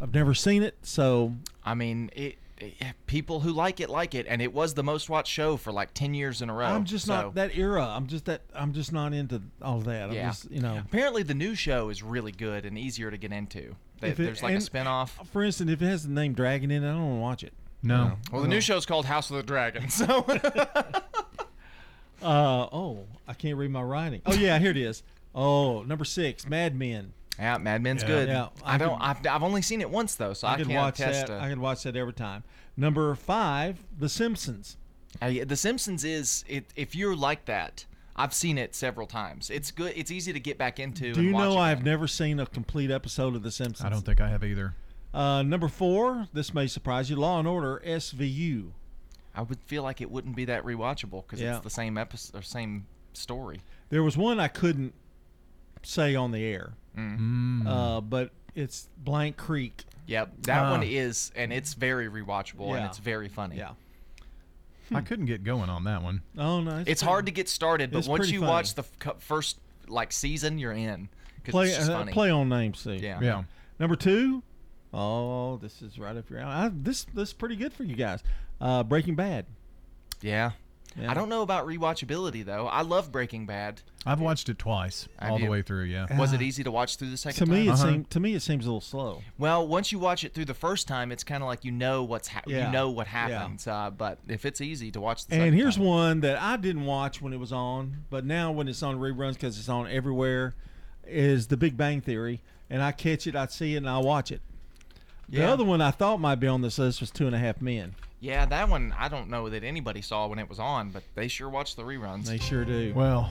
I've never seen it, so
I mean, it, it- people who like it like it, and it was the most watched show for like ten years in a row.
I'm just
so-
not that era. I'm just that. I'm just not into all that. I'm
Yeah.
just, you know.
Apparently, the new show is really good and easier to get into. They,
If it-
there's like a
and-
spinoff.
For instance, if it has the name Dragon in it, I don't want to watch it.
No.
Well, the new show is called House of the Dragon. So
Uh oh, I can't read my writing. Oh yeah, here it is. Oh, number six, Mad Men.
Yeah, Mad Men's
Yeah.
good.
Yeah,
I,
I
don't.
could-
I've, I've only seen it once though, so I,
I
can't
watch
attest
that.
to-
I could watch that every time. Number five, The Simpsons.
Uh, yeah, the Simpsons is it, if you're like that. I've seen it several times. It's good. It's easy to get back into.
Do
and
you
watch
know. I've never seen a complete episode of The Simpsons?
I don't think I have either.
Uh, number four, this may surprise you, Law and Order SVU.
I would feel like it wouldn't be that rewatchable because
Yeah.
it's the same episode or same story.
There was one I couldn't say on the air,
Mm.
uh, but it's Blank Creek.
Yep, that
Ah.
one is, and it's very rewatchable and
Yeah.
it's very funny.
Yeah.
I couldn't get going on that one.
Oh no,
It's, hard to get started, but
it's
once
pretty
you
funny.
watch the f- cu- first like season, you're in. 'cause
play
it's just
uh,
funny.
play on name C.
Yeah.
Yeah.
Number two, oh, this is right up your alley. I, this this is pretty good for you guys. Uh, Breaking Bad.
Yeah.
Yeah.
I don't know about rewatchability though. I love Breaking Bad.
I've watched it twice,
Have
all the way through. Yeah.
Was it easy to watch through the second
To me, it
Uh-huh.
seems to me it seems a little slow.
Well, once you watch it through the first time, it's kind of like you know what's ha-
Yeah.
you know what
Yeah.
happens. Uh, but if it's easy to watch, the
And
second
here's
time-
one that I didn't watch when it was on, but now when it's on reruns because it's on everywhere, is The Big Bang Theory. And I catch it, I see it, and I watch it. The
Yeah.
other one I thought might be on this list was Two and a Half Men.
Yeah, that one I don't know that anybody saw when it was on, but they sure watched the reruns.
They sure do.
Well,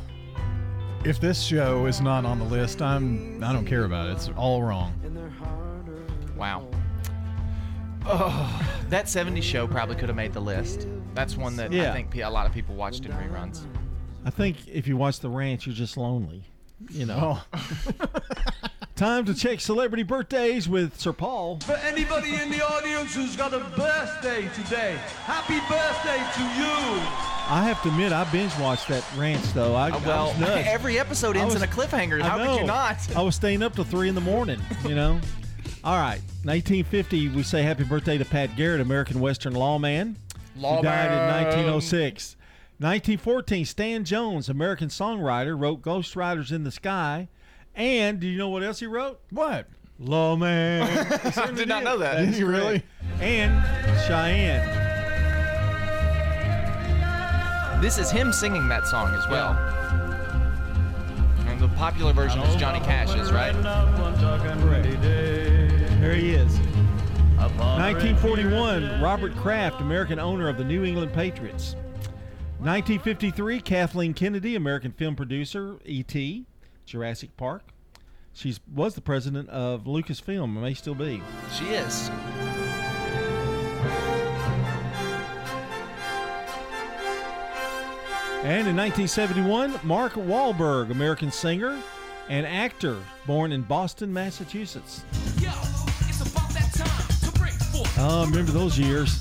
if this show is not on the list, I'm I don't care about it. It's all wrong.
Wow. Oh, that 70s show probably could have made the list. That's one that
Yeah.
I think a lot of people watched in reruns.
I think if you watch The Ranch, you're just lonely. You know. Oh. Time to check celebrity birthdays with Sir Paul.
For anybody in the audience who's got a birthday today, happy birthday to you.
I have to admit, I binge watched that Ranch though. I,
Uh,
I
well,
was nuts.
every episode ends
was-
in a cliffhanger.
I
How could you not?
I was staying up till three in the morning. You know. All right, 1950. We say happy birthday to Pat Garrett, American Western lawman. Lawman. He died in 1906. 1914. Stan Jones, American songwriter, wrote "Ghost Riders in the Sky," and do you know what else he wrote?
What?
Lawman.
I did not know that.
That's correct. And Cheyenne.
This is him singing that song as well. And the popular version is Johnny Cash's, right?
There he is. 1941, Robert Kraft, American owner of the New England Patriots. 1953, Kathleen Kennedy, American film producer, E.T., Jurassic Park. She was the president of Lucasfilm, and may still be.
She is.
And in 1971, Mark Wahlberg, American singer and actor, born in Boston, Massachusetts. Oh, remember those years?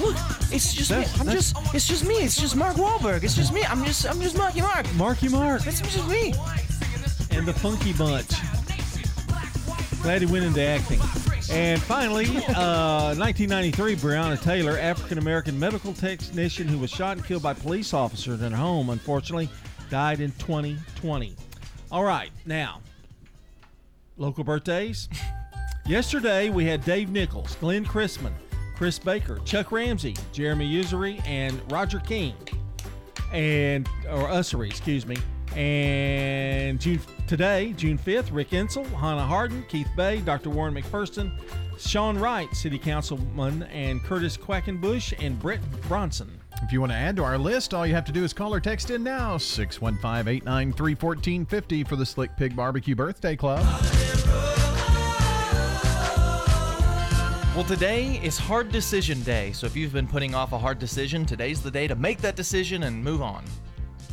Look, it's just
That's-
me. I'm just. It's just me. It's just Mark Wahlberg. It's just me. I'm just. I'm just Marky Mark.
Marky Mark
It's just me.
And the Funky Bunch. Glad he went into acting. And finally, uh, 1993, Breonna Taylor, African American medical technician who was shot and killed by police officers in her home, unfortunately, died in 2020. All right, now, local birthdays. Yesterday, we had Dave Nichols, Glenn Chrisman, Chris Baker, Chuck Ramsey, Jeremy Usery, and Roger King. And, or Ussery, excuse me. And June today, June 5th, Rick Ensel, Hannah Harden, Keith Bay, Dr. Warren McPherson, Sean Wright, City Councilman, and Curtis Quackenbush, and Brett Bronson.
If you want to add to our list, all you have to do is call or text in now 615 893 1450 for the Slick Pig Barbecue Birthday Club.
Well, today is hard decision day. So if you've been putting off a hard decision, today's the day to make that decision and move on.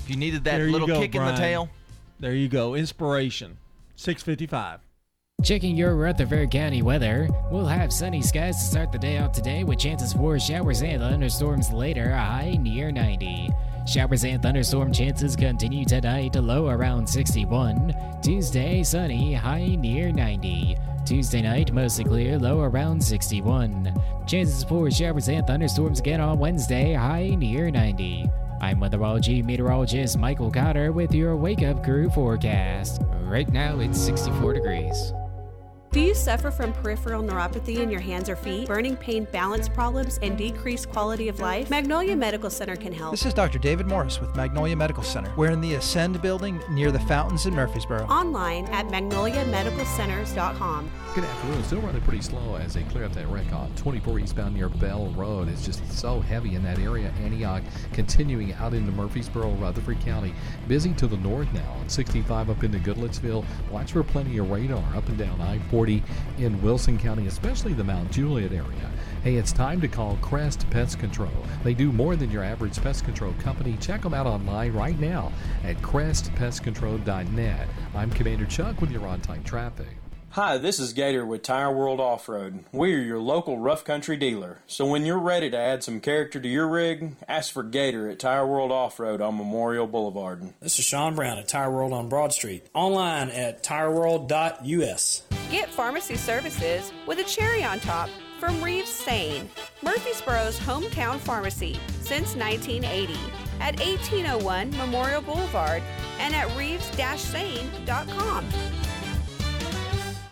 If you needed that
There
little
go,
kick in the tail,
There you go. Inspiration. 655.
Checking your Rutherford County weather. We'll have sunny skies to start the day out today with chances for showers and thunderstorms later, a high near 90. Showers and thunderstorm chances continue tonight, a low around 61. Tuesday, sunny, high near 90. Tuesday night, mostly clear, low around 61. Chances for showers and thunderstorms again on Wednesday, high near 90. I'm weatherology meteorologist Michael Cotter with your Wake Up Crew forecast. Right now, it's 64 degrees.
Do you suffer from peripheral neuropathy in your hands or feet, burning pain, balance problems, and decreased quality of life? Magnolia Medical Center can help.
This is Dr. David Morris with Magnolia Medical Center. We're in the Ascend building near the fountains in Murfreesboro.
Online at magnoliamedicalcenters.com.
Good afternoon. Still running pretty slow as they clear up that wreck on 24 eastbound near Bell Road. It's just so heavy in that area. Antioch continuing out into Murfreesboro, Rutherford County. Busy to the north now on 65 up into Goodlettsville. Watch for plenty of radar up and down I 40 in Wilson County, especially the Mount Juliet area. Hey, it's time to call Crest Pest Control. They do more than your average pest control company. Check them out online right now at crestpestcontrol.net. I'm Commander Chuck with your on time traffic.
Hi, this is Gator with Tire World Off Road. We are your local rough country dealer. So when you're ready to add some character to your rig, ask for Gator at Tire World Off Road on Memorial Boulevard.
This is Sean Brown at Tire World on Broad Street. Online at tireworld.us.
Get pharmacy services with a cherry on top from Reeves Sain, Murfreesboro's hometown pharmacy since 1980 at 1801 Memorial Boulevard and at reeves-sain.com.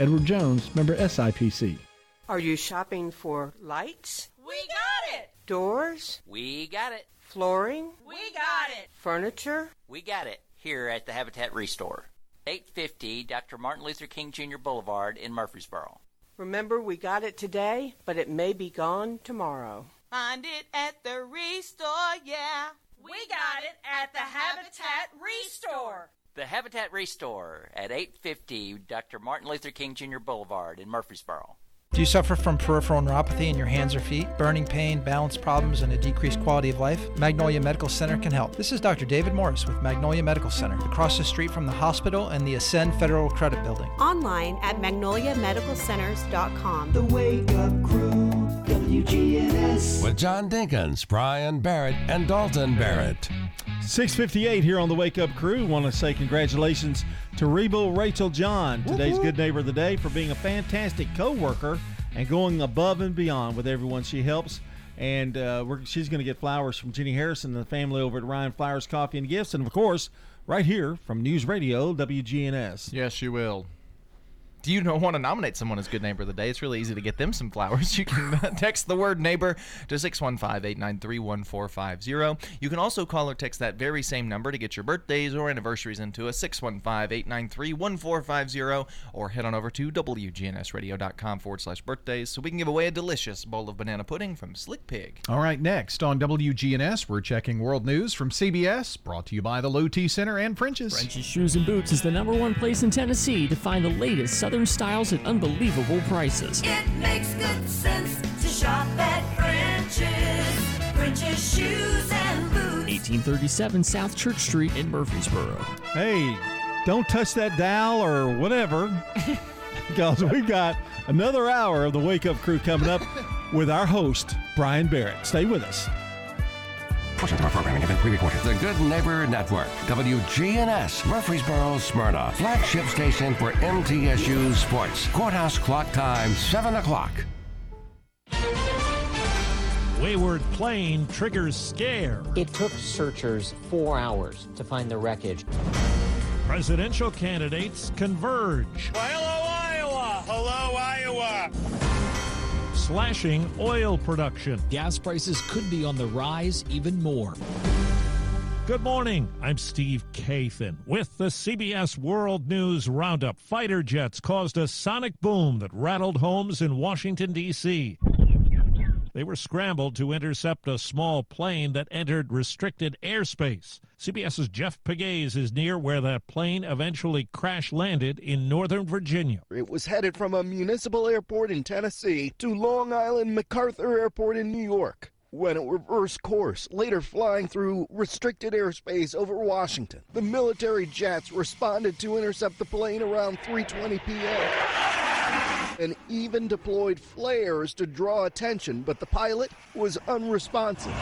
Edward Jones, member SIPC.
Are you shopping for lights,
We got it!
Doors? We got it.
flooring,
We got it!
furniture?
We got it here at the Habitat Restore. 850 Dr. Martin Luther King Jr. Boulevard in Murfreesboro.
Remember, we got it today, but it may be gone tomorrow.
Find it at the Restore, yeah. We got it at the Habitat Restore.
The Habitat Restore at 850 Dr. Martin Luther King Jr. Boulevard in Murfreesboro.
Do you suffer from peripheral neuropathy in your hands or feet, burning pain, balance problems, and a decreased quality of life? Magnolia Medical Center can help. This is Dr. David Morris with Magnolia Medical Center, across the street from the hospital and the Ascend Federal Credit Building.
Online at magnoliamedicalcenters.com.
The Wake Up Crew, WGNS. With John Dinkins, Brian Barrett, and Dalton Barrett.
658 here on the Wake Up Crew. Want to say congratulations to Reba Rachel John, today's Good Neighbor of the Day, for being a fantastic co worker and going above and beyond with everyone she helps. And uh, we're, she's going to get flowers from Jenny Harrison and the family over at Rion Flowers Coffee and Gifts. And of course, right here from News Radio WGNS.
Yes, you will. Do you know, want to nominate someone as Good Neighbor of the Day? It's really easy to get them some flowers. You can uh, text the word neighbor to 615 893 1450. You can also call or text that very same number to get your birthdays or anniversaries into us 615 893 1450 or head on over to WGNSradio.com forward slash birthdays so we can give away a delicious bowl of banana pudding from Slick Pig.
All right, next on WGNS, we're checking world news from CBS, brought to you by the Low T Center and French's.
French's Shoes and Boots is the number one place in Tennessee to find the latest Southern styles at unbelievable prices.
It makes good sense to shop at French's. French's Shoes and Boots.
1837 South Church Street in Murfreesboro.
Hey, don't touch that dial or whatever, because we've got another hour of the Wake Up Crew coming up with our host, Brian Barrett. Stay with us.
Portions of our programming have been pre-recorded. The Good Neighbor Network, WGNS, Murfreesboro, Smyrna, flagship station for MTSU Sports. Courthouse clock time, 7 o'clock.
Wayward plane triggers scare.
It took searchers four hours to find the wreckage.
Presidential candidates converge.
Well, hello, Iowa! Hello, Iowa!
Slashing oil production.
Gas prices could be on the rise even more.
Good morning. I'm Steve Kathan with the CBS World News Roundup. Fighter jets caused a sonic boom that rattled homes in Washington, D.C. They were scrambled to intercept a small plane that entered restricted airspace. CBS's Jeff Pegues is near where that plane eventually crash landed in Northern Virginia.
It was headed from a municipal airport in Tennessee to Long Island MacArthur Airport in New York when it reversed course, later flying through restricted airspace over Washington. The military jets responded to intercept the plane around 3:20 p.m.
and even deployed flares to draw attention, but the pilot was unresponsive.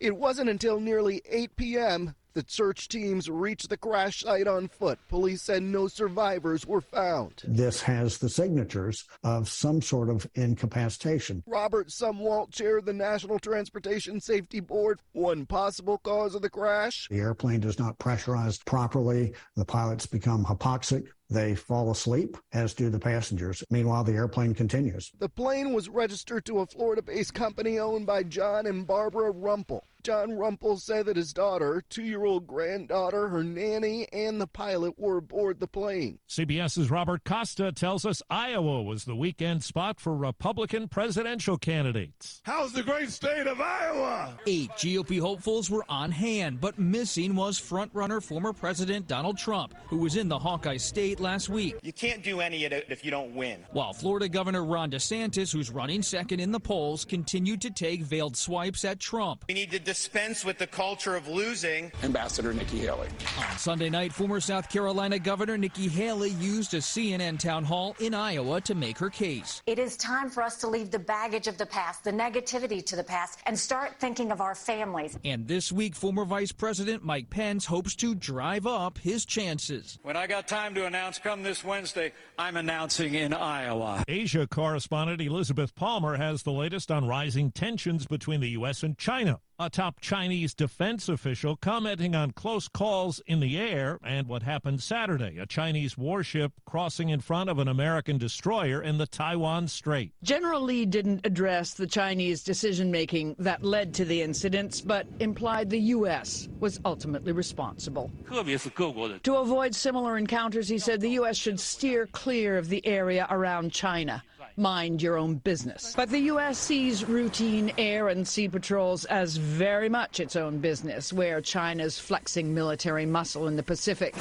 It wasn't until nearly 8 p.m. that search teams reached the crash site on foot. Police said no survivors were found.
This has the signatures of some sort of incapacitation.
Robert Sumwalt chaired the National Transportation Safety Board. One possible cause of the crash?
The airplane is not pressurized properly. The pilots become hypoxic. They fall asleep, as do the passengers. Meanwhile, the airplane continues.
The plane was registered to a Florida based company owned by John and Barbara Rumpel. John Rumpel said that his daughter, two year old granddaughter, her nanny, and the pilot were aboard the plane.
CBS's Robert Costa tells us Iowa was the weekend spot for Republican presidential candidates.
How's the great state of Iowa?
Eight GOP hopefuls were on hand, but missing was frontrunner former President Donald Trump, who was in the Hawkeye State last week.
You can't do any of it if you don't win.
While Florida Governor Ron DeSantis, who's running second in the polls, continued to take veiled swipes at Trump.
We need to dispense with the culture of losing.
Ambassador Nikki Haley.
On Sunday night, former South Carolina Governor Nikki Haley used a CNN town hall in Iowa to make her case.
It is time for us to leave the baggage of the past, the negativity to the past, and start thinking of our families.
And this week, former Vice President Mike Pence hopes to drive up his chances.
When I got time to announce come this Wednesday, I'm announcing in Iowa.
Asia correspondent Elizabeth Palmer has the latest on rising tensions between the U.S. and China. A top Chinese defense official commenting on close calls in the air and what happened Saturday a Chinese warship crossing in front of an American destroyer in the Taiwan Strait.
General Li didn't address the Chinese decision making that led to the incidents, but implied the U.S. was ultimately responsible. To avoid similar encounters, he said the U.S. should steer clear of the area around China mind your own business. But the U.S. sees routine air and sea patrols as very much its own business, where China's flexing military muscle in the Pacific.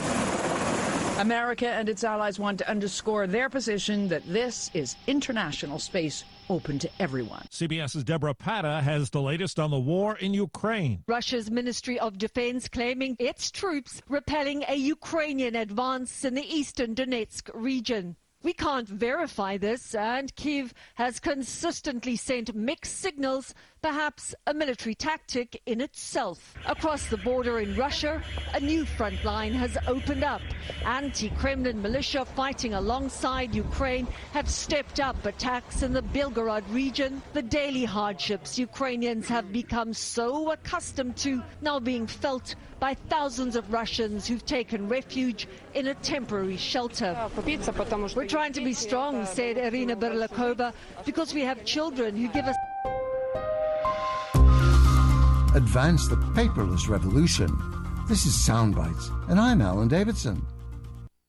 America and its allies want to underscore their position that this is international space open to everyone.
CBS's Debora Patta has the latest on the war in Ukraine.
Russia's Ministry of Defense claiming its troops repelling a Ukrainian advance in the eastern Donetsk region. We can't verify this, and Kiev has consistently sent mixed signals, perhaps a military tactic in itself. Across the border in Russia, a new front line has opened up. Anti Kremlin militia fighting alongside Ukraine have stepped up attacks in the Belgorod region. The daily hardships Ukrainians have become so accustomed to now being felt by thousands of Russians who've taken refuge in a temporary shelter. We're trying to be strong, said Irina Berlakova, because we have children who give us.
Advance the paperless revolution. This is Soundbites, and I'm Alan Davidson.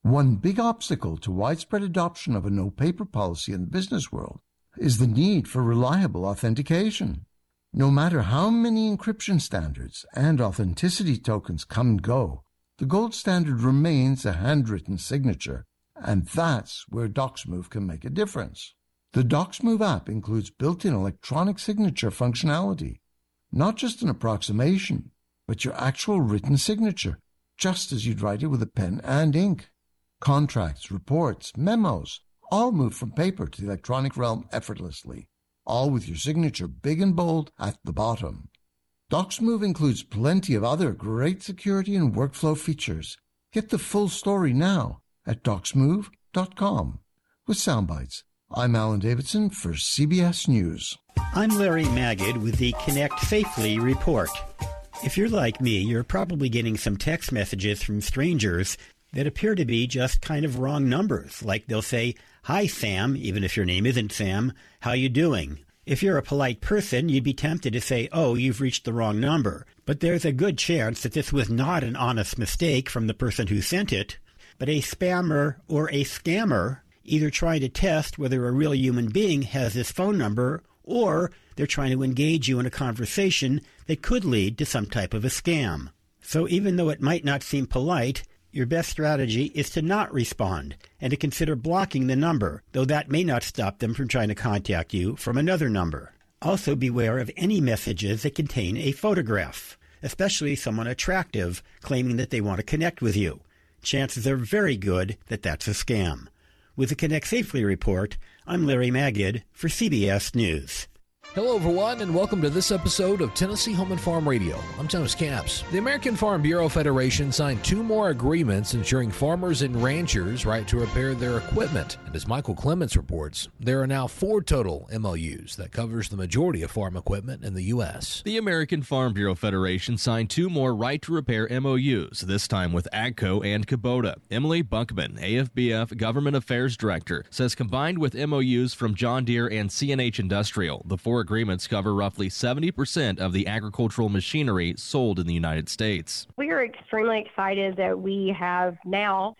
One big obstacle to widespread adoption of a no paper policy in the business world is the need for reliable authentication. No matter how many encryption standards and authenticity tokens come and go, the gold standard remains a handwritten signature, and that's where DocsMove can make a difference. The DocsMove app includes built-in electronic signature functionality, not just an approximation, but your actual written signature, just as you'd write it with a pen and ink. Contracts, reports, memos, all move from paper to the electronic realm effortlessly all with your signature big and bold at the bottom. DocsMove includes plenty of other great security and workflow features. Get the full story now at docsmove.com. With Soundbites, I'm Alan Davidson for CBS News.
I'm Larry Magid with the Connect Safely report. If you're like me, you're probably getting some text messages from strangers that appear to be just kind of wrong numbers. Like they'll say, Hi, Sam, even if your name isn't Sam. How you doing? If you're a polite person, you'd be tempted to say, oh, you've reached the wrong number. But there's a good chance that this was not an honest mistake from the person who sent it, but a spammer or a scammer either trying to test whether a real human being has this phone number or they're trying to engage you in a conversation that could lead to some type of a scam. So even though it might not seem polite, your best strategy is to not respond and to consider blocking the number, though that may not stop them from trying to contact you from another number. Also, beware of any messages that contain a photograph, especially someone attractive claiming that they want to connect with you. Chances are very good that that's a scam. With the Connect Safely report,
I'm Larry Magid for CBS News.
Hello, everyone, and welcome to this episode of Tennessee Home and Farm Radio. I'm Thomas Caps. The American Farm Bureau Federation signed two more agreements ensuring farmers and ranchers right to repair their equipment. And as Michael Clements reports, there are now four total MOUs that covers the majority of farm equipment in the U.S.
The American Farm Bureau Federation signed two more right to repair MOUs, this time with AGCO and Kubota. Emily Buckman, AFBF Government Affairs Director, says combined with MOUs from John Deere and CNH Industrial, the four agreements cover roughly 70% of the agricultural machinery sold in the United States.
We are extremely excited that we have now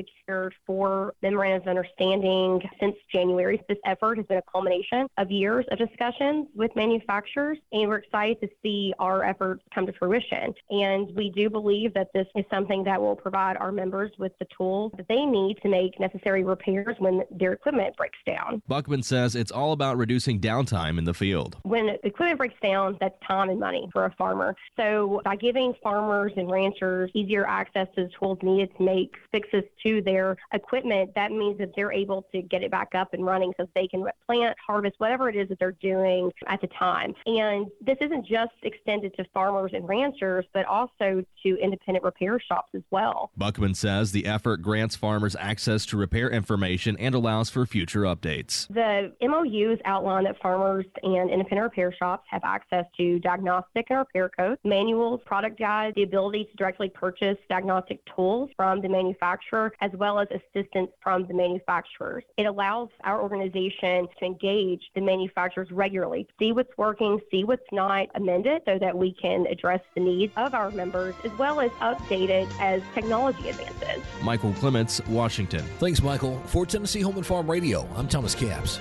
four memorandums of understanding since January. This effort has been a culmination of years of discussions with manufacturers, and we're excited to see our efforts come to fruition. And we do believe that this is something that will provide our members with the tools that they need to make necessary repairs when their equipment breaks down.
Buckman says it's all about reducing downtime in the field.
When equipment breaks down, that's time and money for a farmer. So by giving farmers and ranchers easier access to the tools needed to make fixes to their equipment, that means that they're able to get it back up and running so they can plant, harvest, whatever it is that they're doing at the time. And this isn't just extended to farmers and ranchers, but also to independent repair shops as well.
Buckman says the effort grants farmers access to repair information and allows for future updates.
The MOUs outline that farmers and independent repair shops have access to diagnostic and repair codes, manuals, product guides, the ability to directly purchase diagnostic tools from the manufacturer, as well as assistance from the manufacturers. It allows our organization to engage the manufacturers regularly, see what's working, see what's not, amend it so that we can address the needs of our members, as well as update it as technology advances.
Michael Clements, Washington.
Thanks, Michael. For Tennessee Home and Farm Radio, I'm Thomas Caps.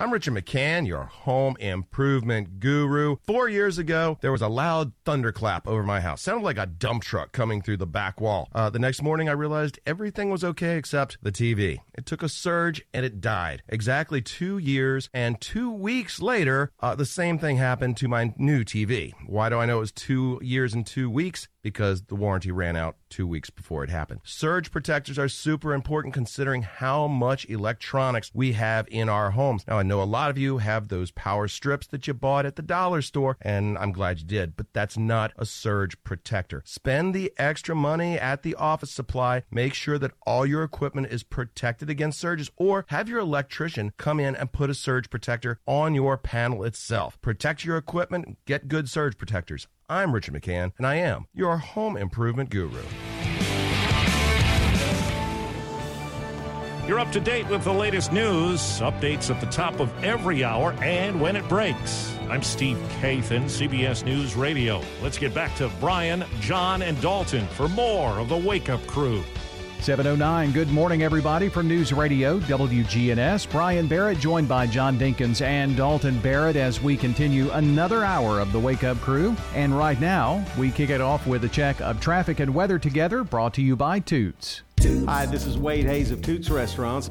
I'm Richard McCann, your home improvement guru. Four years ago, there was a loud thunderclap over my house. Sounded like a dump truck coming through the back wall. Uh, the next morning, I realized everything was okay except the TV. It took a surge and it died. Exactly two years and two weeks later, uh, the same thing happened to my new TV. Why do I know it was two years and two weeks? Because the warranty ran out two weeks before it happened. Surge protectors are super important considering how much electronics we have in our homes. Now, I know a lot of you have those power strips that you bought at the dollar store, and I'm glad you did, but that's not a surge protector. Spend the extra money at the office supply. Make sure that all your equipment is protected against surges, or have your electrician come in and put a surge protector on your panel itself. Protect your equipment, get good surge protectors. I'm Richard McCann, and I am your home improvement guru.
You're up to date with the latest news, updates at the top of every hour, and when it breaks. I'm Steve Kathan, CBS News Radio. Let's get back to Brian, John, and Dalton for more of the Wake Up Crew.
709. Good morning, everybody, from News Radio WGNS. Brian Barrett joined by John Dinkins and Dalton Barrett as we continue another hour of the Wake Up Crew. And right now, we kick it off with a check of traffic and weather together, brought to you by Toots.
Hi, this is Wade Hayes of Toots Restaurants.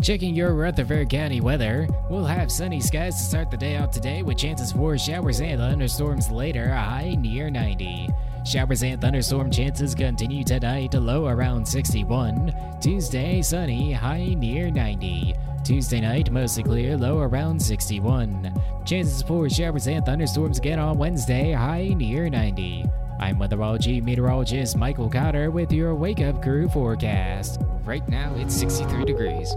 Checking your Rutherford County weather, we'll have sunny skies to start the day out today with chances for showers and thunderstorms later, high near 90. Showers and thunderstorm chances continue tonight, low around 61. Tuesday, sunny, high near 90. Tuesday night, mostly clear, low around 61. Chances for showers and thunderstorms again on Wednesday, high near 90. I'm weatherology meteorologist Michael Cotter with your Wake Up Crew forecast. Right now, it's 63 degrees.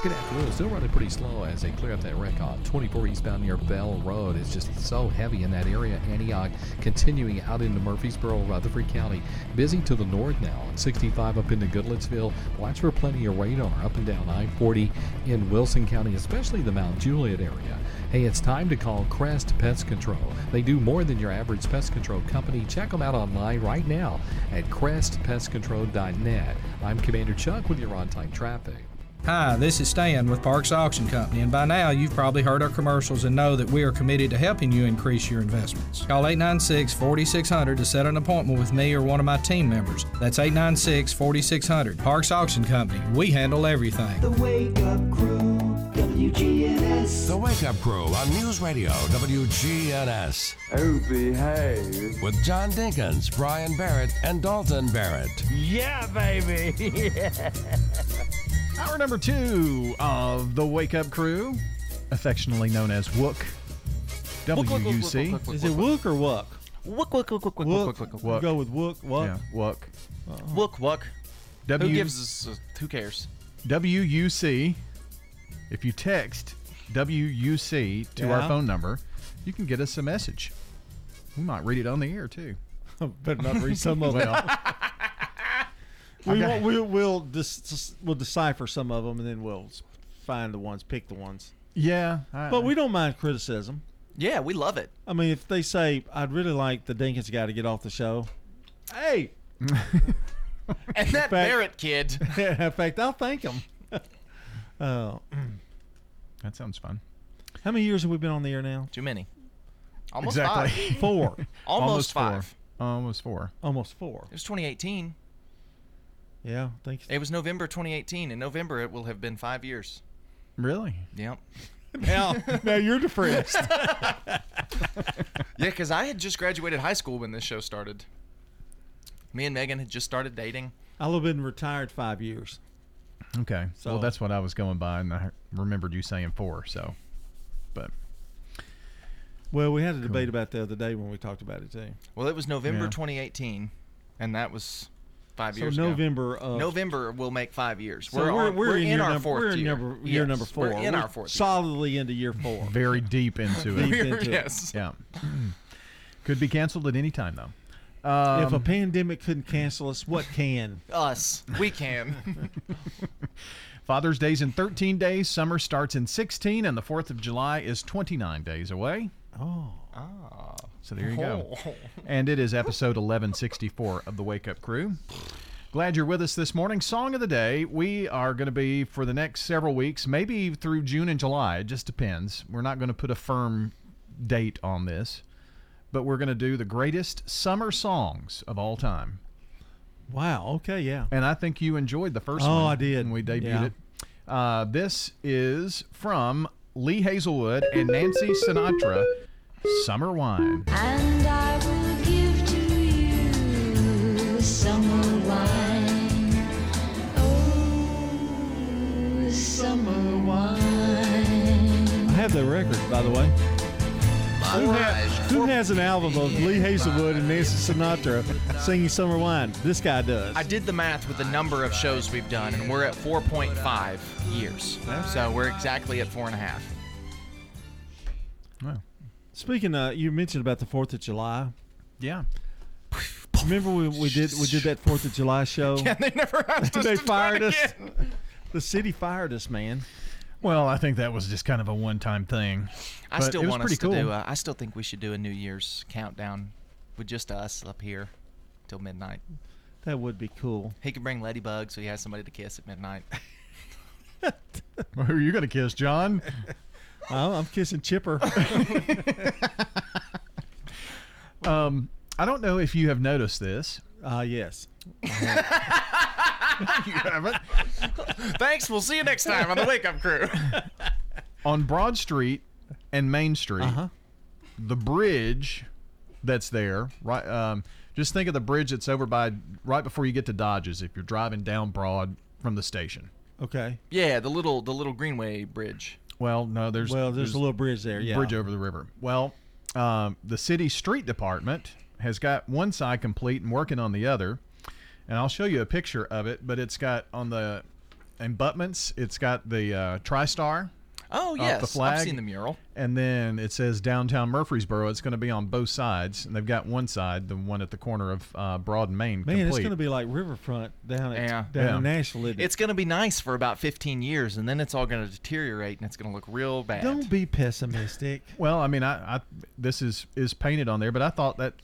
Good afternoon. Still running pretty slow as they clear up that wreck on 24 eastbound near Bell Road. It's just so heavy in that area. Antioch continuing out into Murfreesboro, Rutherford County. Busy to the north now on 65 up into Goodlettsville. Watch for plenty of radar up and down I 40 in Wilson County, especially the Mount Juliet area. Hey, it's time to call Crest Pest Control. They do more than your average pest control company. Check them out online right now at crestpestcontrol.net. I'm Commander Chuck with your on time traffic.
Hi, this is Stan with Parks Auction Company, and by now you've probably heard our commercials and know that we are committed to helping you increase your investments. Call 896 4600 to set an appointment with me or one of my team members. That's 896 4600. Parks Auction Company, we handle everything.
The Wake Up Crew, WGNS.
The Wake Up Crew on News Radio WGNS.
Oh, behave.
With John Dinkins, Brian Barrett, and Dalton Barrett.
Yeah, baby.
Hour number two of the Wake Up Crew, affectionately known as WOOK. WUC.
Is it Wook or Wook?
Wook, wook, wook, wook, wook,
Wook.
wook, wook,
We'll Go with Wook. Wook.
Yeah, WOOK.
Wook, wook.
W-
Who gives us? Uh, who cares?
WUC. If you text WUC to our phone number, you can get us a message. We might read it on the air too.
Better not read some of them.
well,
We
Okay.
won't, we'll we'll dis- we'll decipher some of them and then we'll find the ones, pick the ones.
yeah. I-
But we don't mind criticism.
Yeah, we love it.
I mean, if they say I'd really like the Dinkins guy to get off the show, hey,
And that
fact-
Barrett kid.
in fact, I'll thank him. Oh,
that sounds fun.
how many years have we been on the air now?
Too many. Almost
exactly.
five.
Four,
Almost,
four.
five.
Almost four.
almost four.
It was 2018.
Yeah, thanks.
It was November 2018. In November, it will have been five years.
Really?
Yep.
Now, now you're depressed.
Yeah, because I had just graduated high school when this show started. Me and Megan had just started dating.
I'll have been retired five years.
Okay.
So-
well, that's what I was going by, and I remembered you saying four. So, but
Well, we had a debate about the other day when we talked about it too.
Well, it was November
Yeah.
2018, and that was five
So
years ago.
November of
November will make five years.
So
we're
we're,
on-
we're, in, year
our
number,
4th
we're in
year.
number, year
Yes,
number 4
We're in
We're
our fourth year.
solidly into year four.
very deep into it.
Deep into it.
yes.
Yeah. Could be canceled at any time, though.
if a
Um,
pandemic couldn't cancel us, what can?
Us. We can.
Father's Day's in 13 days. Summer starts in 16, and the 4th of July is 29 days away.
Oh,
ah.
So there you go. And it is episode 1164 of the Wake Up Crew. Glad you're with us this morning. Song of the day. We are going to be for the next several weeks, maybe through June and July. It just depends. We're not going to put a firm date on this, but we're going to do the greatest summer songs of all time.
wow. Okay, yeah.
And I think you enjoyed the first
Oh,
one.
I did.
When we debuted
Yeah.
it. Uh, this is from Lee Hazlewood and Nancy Sinatra, Summer Wine.
And I will give to you summer wine. Oh, summer wine.
I have the record, by the way. Who, ha- who has an album of Lee Hazlewood and Nancy Sinatra singing "Summer Wine"? This guy does.
I did the math with the number of shows we've done, and we're at 4.5 years. So we're exactly at four and a half.
Well,
Speaking, of, you mentioned about the Fourth of July.
yeah.
Remember we, we did we did that Fourth of July show?
Yeah, they never asked us
they
to
fired us.
again.
The city fired us, man.
Well, I think that was just kind of a one-time thing.
I
But
still
it was
want
pretty
us
cool.
to do. A, uh, I still think we should do a New Year's countdown with just us up here till midnight.
That would be cool.
He could bring Ladybug, so he has somebody to kiss at midnight.
Who are you going to kiss, John?
Oh, I'm kissing Chipper.
um, I don't know if you have noticed this.
Ah, yes.
you haven't.
Thanks. We'll see you next time on the Wake Up Crew.
On Broad Street and Main Street,
Uh-huh.
the bridge that's there, right? Um, just think of the bridge that's over by right before you get to Dodges. If you're driving down Broad from the station.
Okay.
Yeah, the little the little Greenway Bridge.
Well, no, there's
Well, there's a little bridge there, yeah.
bridge over the river. Well, um, the city street department has got one side complete and working on the other, and I'll show you a picture of it. But it's got on the abutments. It's got the uh, TriStar.
Oh
off
yes,
the flag.
I've seen the mural.
And then it says downtown Murfreesboro. It's going to be on both sides, and they've got one side, the one at the corner of uh, Broad and Main,
Man,
complete.
it's going to be like Riverfront down at
Yeah.
down
Yeah.
in Nashville. Isn't it?
It's going to be nice for about 15 years, and then it's all going to deteriorate, and it's going to look real bad.
Don't be pessimistic.
Well, I mean, I, I this is is painted on there, but I thought that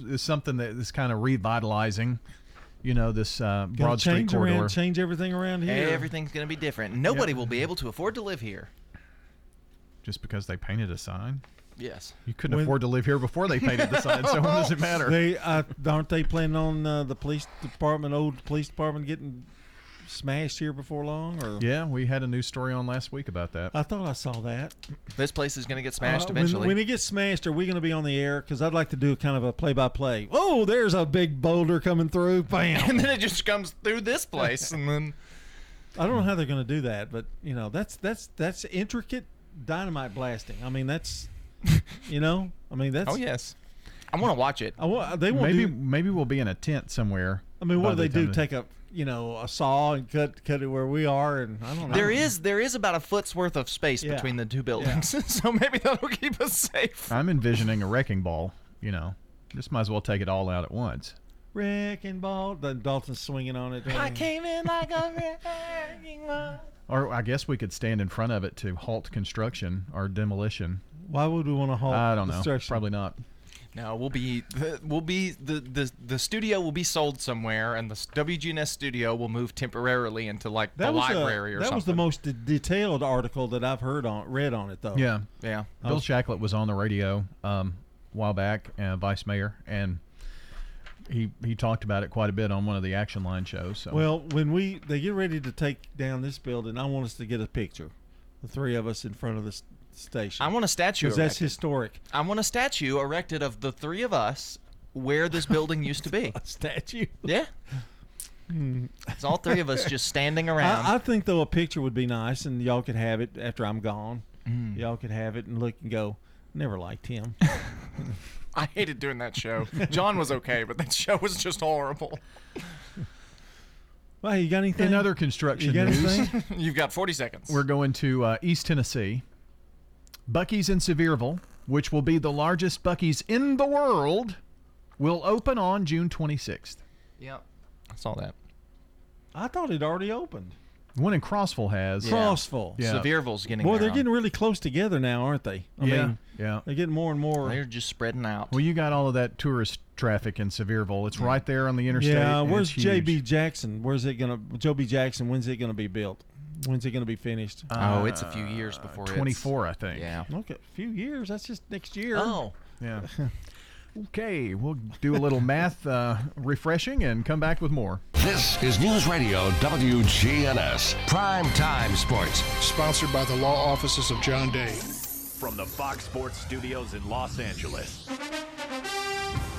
is something that is kind of revitalizing. You know, this uh,
Gotta
Broad Street
change
corridor.
around, change everything around here.
Everything's going to be different. Nobody will be able to afford to live here.
Just because they painted a sign.
Yes.
You couldn't
When-
afford to live here before they painted the sign, so what does it matter?
They uh, aren't they planning on uh, the police department, old police department, getting smashed here before long? Or
yeah, we had a news story on last week about that.
I thought I saw that.
This place is going to get smashed
Uh, when-
eventually.
When, it gets smashed, are we going to be on the air? Because I'd like to do kind of a play-by-play. Oh, there's a big boulder coming through. Bam!
and then it just comes through this place, and then
I don't know how they're going to do that, but you know, that's that's that's intricate dynamite blasting. I mean, that's you know, I mean, that's
oh yes, I want to watch it.
I wa- they won't
maybe
do-
maybe we'll be in a tent somewhere.
I mean, what do they
the
do? Take a you know a saw and cut cut it where we are, and I don't know.
There is there is about a foot's worth of space
Yeah.
between the two buildings, so maybe that'll keep us safe.
I'm envisioning a wrecking ball. You know, just might as well take it all out at once.
wrecking ball. Then Dalton's swinging on it.
I came in like a wrecking ball.
Or I guess we could stand in front of it to halt construction or demolition.
Why would we want to halt?
I don't know.
construction?
Probably not.
No, we'll be the, we'll be the, the the studio will be sold somewhere, and the WGNS studio will move temporarily into like
That
the
was a-
library or
that
something.
That was the most de- detailed article that I've heard on read on it though.
Yeah,
yeah.
Bill Shacklett was on the radio um, a while back, uh, vice mayor, and he he talked about it quite a bit on one of the Action Line shows. So.
Well, when we they get ready to take down this building, I want us to get a picture, the three of us in front of the s- station.
I want a statue.
because that's
erected.
historic.
I want a statue erected of the three of us where this building used to be.
a statue.
Yeah. It's all three of us just standing around.
I, I think though a picture would be nice, and y'all could have it after I'm gone.
Mm.
Y'all could have it and look and go. Never liked him.
I hated doing that show. John was okay, but that show was just horrible.
Well, you got anything?
in other construction
you got
news,
you've got 40 seconds.
we're going to uh, East Tennessee. Buc-ee's in Sevierville, which will be the largest Buc-ee's in the world, will open on June 26th.
Yep. I saw that.
I thought it already opened.
The one in Crossville has.
Crossville.
Yeah.
Sevierville's getting
Boy,
there
they're
on-
getting really close together now, aren't they? I
yeah,
mean,
yeah.
they're getting more and more.
They're just spreading out.
Well, you got all of that tourist traffic in Sevierville. It's right there on the interstate.
Yeah, where's. JB Jackson? Where's it gonna? Joe B. Jackson. When's it gonna be built? When's it gonna be finished?
oh, it's a few years before it's-
24, I think.
Yeah.
Okay, a few years. That's just next year.
Oh.
Yeah. okay, we'll do a little math uh, refreshing and come back with more.
This is News Radio WGNS Prime Time Sports.
Sponsored by the law offices of John Day.
From the Fox Sports Studios in Los Angeles,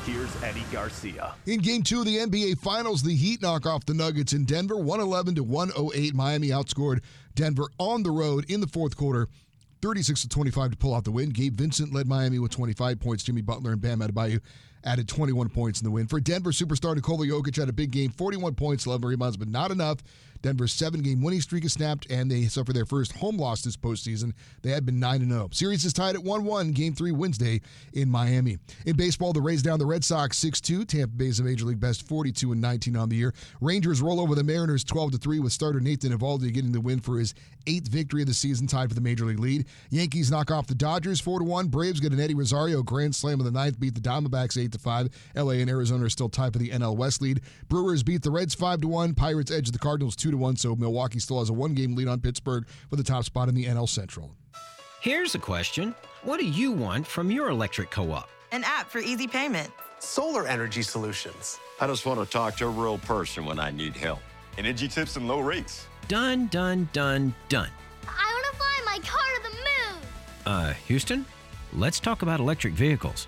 here's Eddie Garcia.
In game two of the NBA Finals, the Heat knock off the Nuggets in Denver, 111 to 108. Miami outscored Denver on the road in the fourth quarter, 36 to 25 to pull out the win. Gabe Vincent led Miami with 25 points. Jimmy Butler and Bam Adebayo added 21 points in the win. For Denver, superstar Nikola Jokic had a big game, 41 points, 11 rebounds, but not enough. Denver's seven-game winning streak is snapped, and they suffer their first home loss this postseason. They had been 9-0. Series is tied at 1-1, Game 3 Wednesday in Miami. In baseball, the Rays down the Red Sox 6-2. Tampa Bay's a Major League best 42 and 19 on the year. Rangers roll over the Mariners 12-3 with starter Nathan Eovaldi getting the win for his eighth victory of the season, tied for the Major League lead. Yankees knock off the Dodgers 4-1. Braves get an Eddie Rosario grand slam in the ninth, beat the Diamondbacks 8-5. LA and Arizona are still tied for the NL West lead. Brewers beat the Reds 5-1. Pirates edge the Cardinals 2-1, so Milwaukee still has a one-game lead on Pittsburgh for the top spot in the NL Central.
Here's a question What do you want from your electric co op?
An app for easy payment.
Solar energy solutions.
I just want to talk to a real person when I need help.
Energy tips and low rates.
Done, done, done, done.
I want to fly my car to the moon.
Uh, Houston, let's talk about electric vehicles.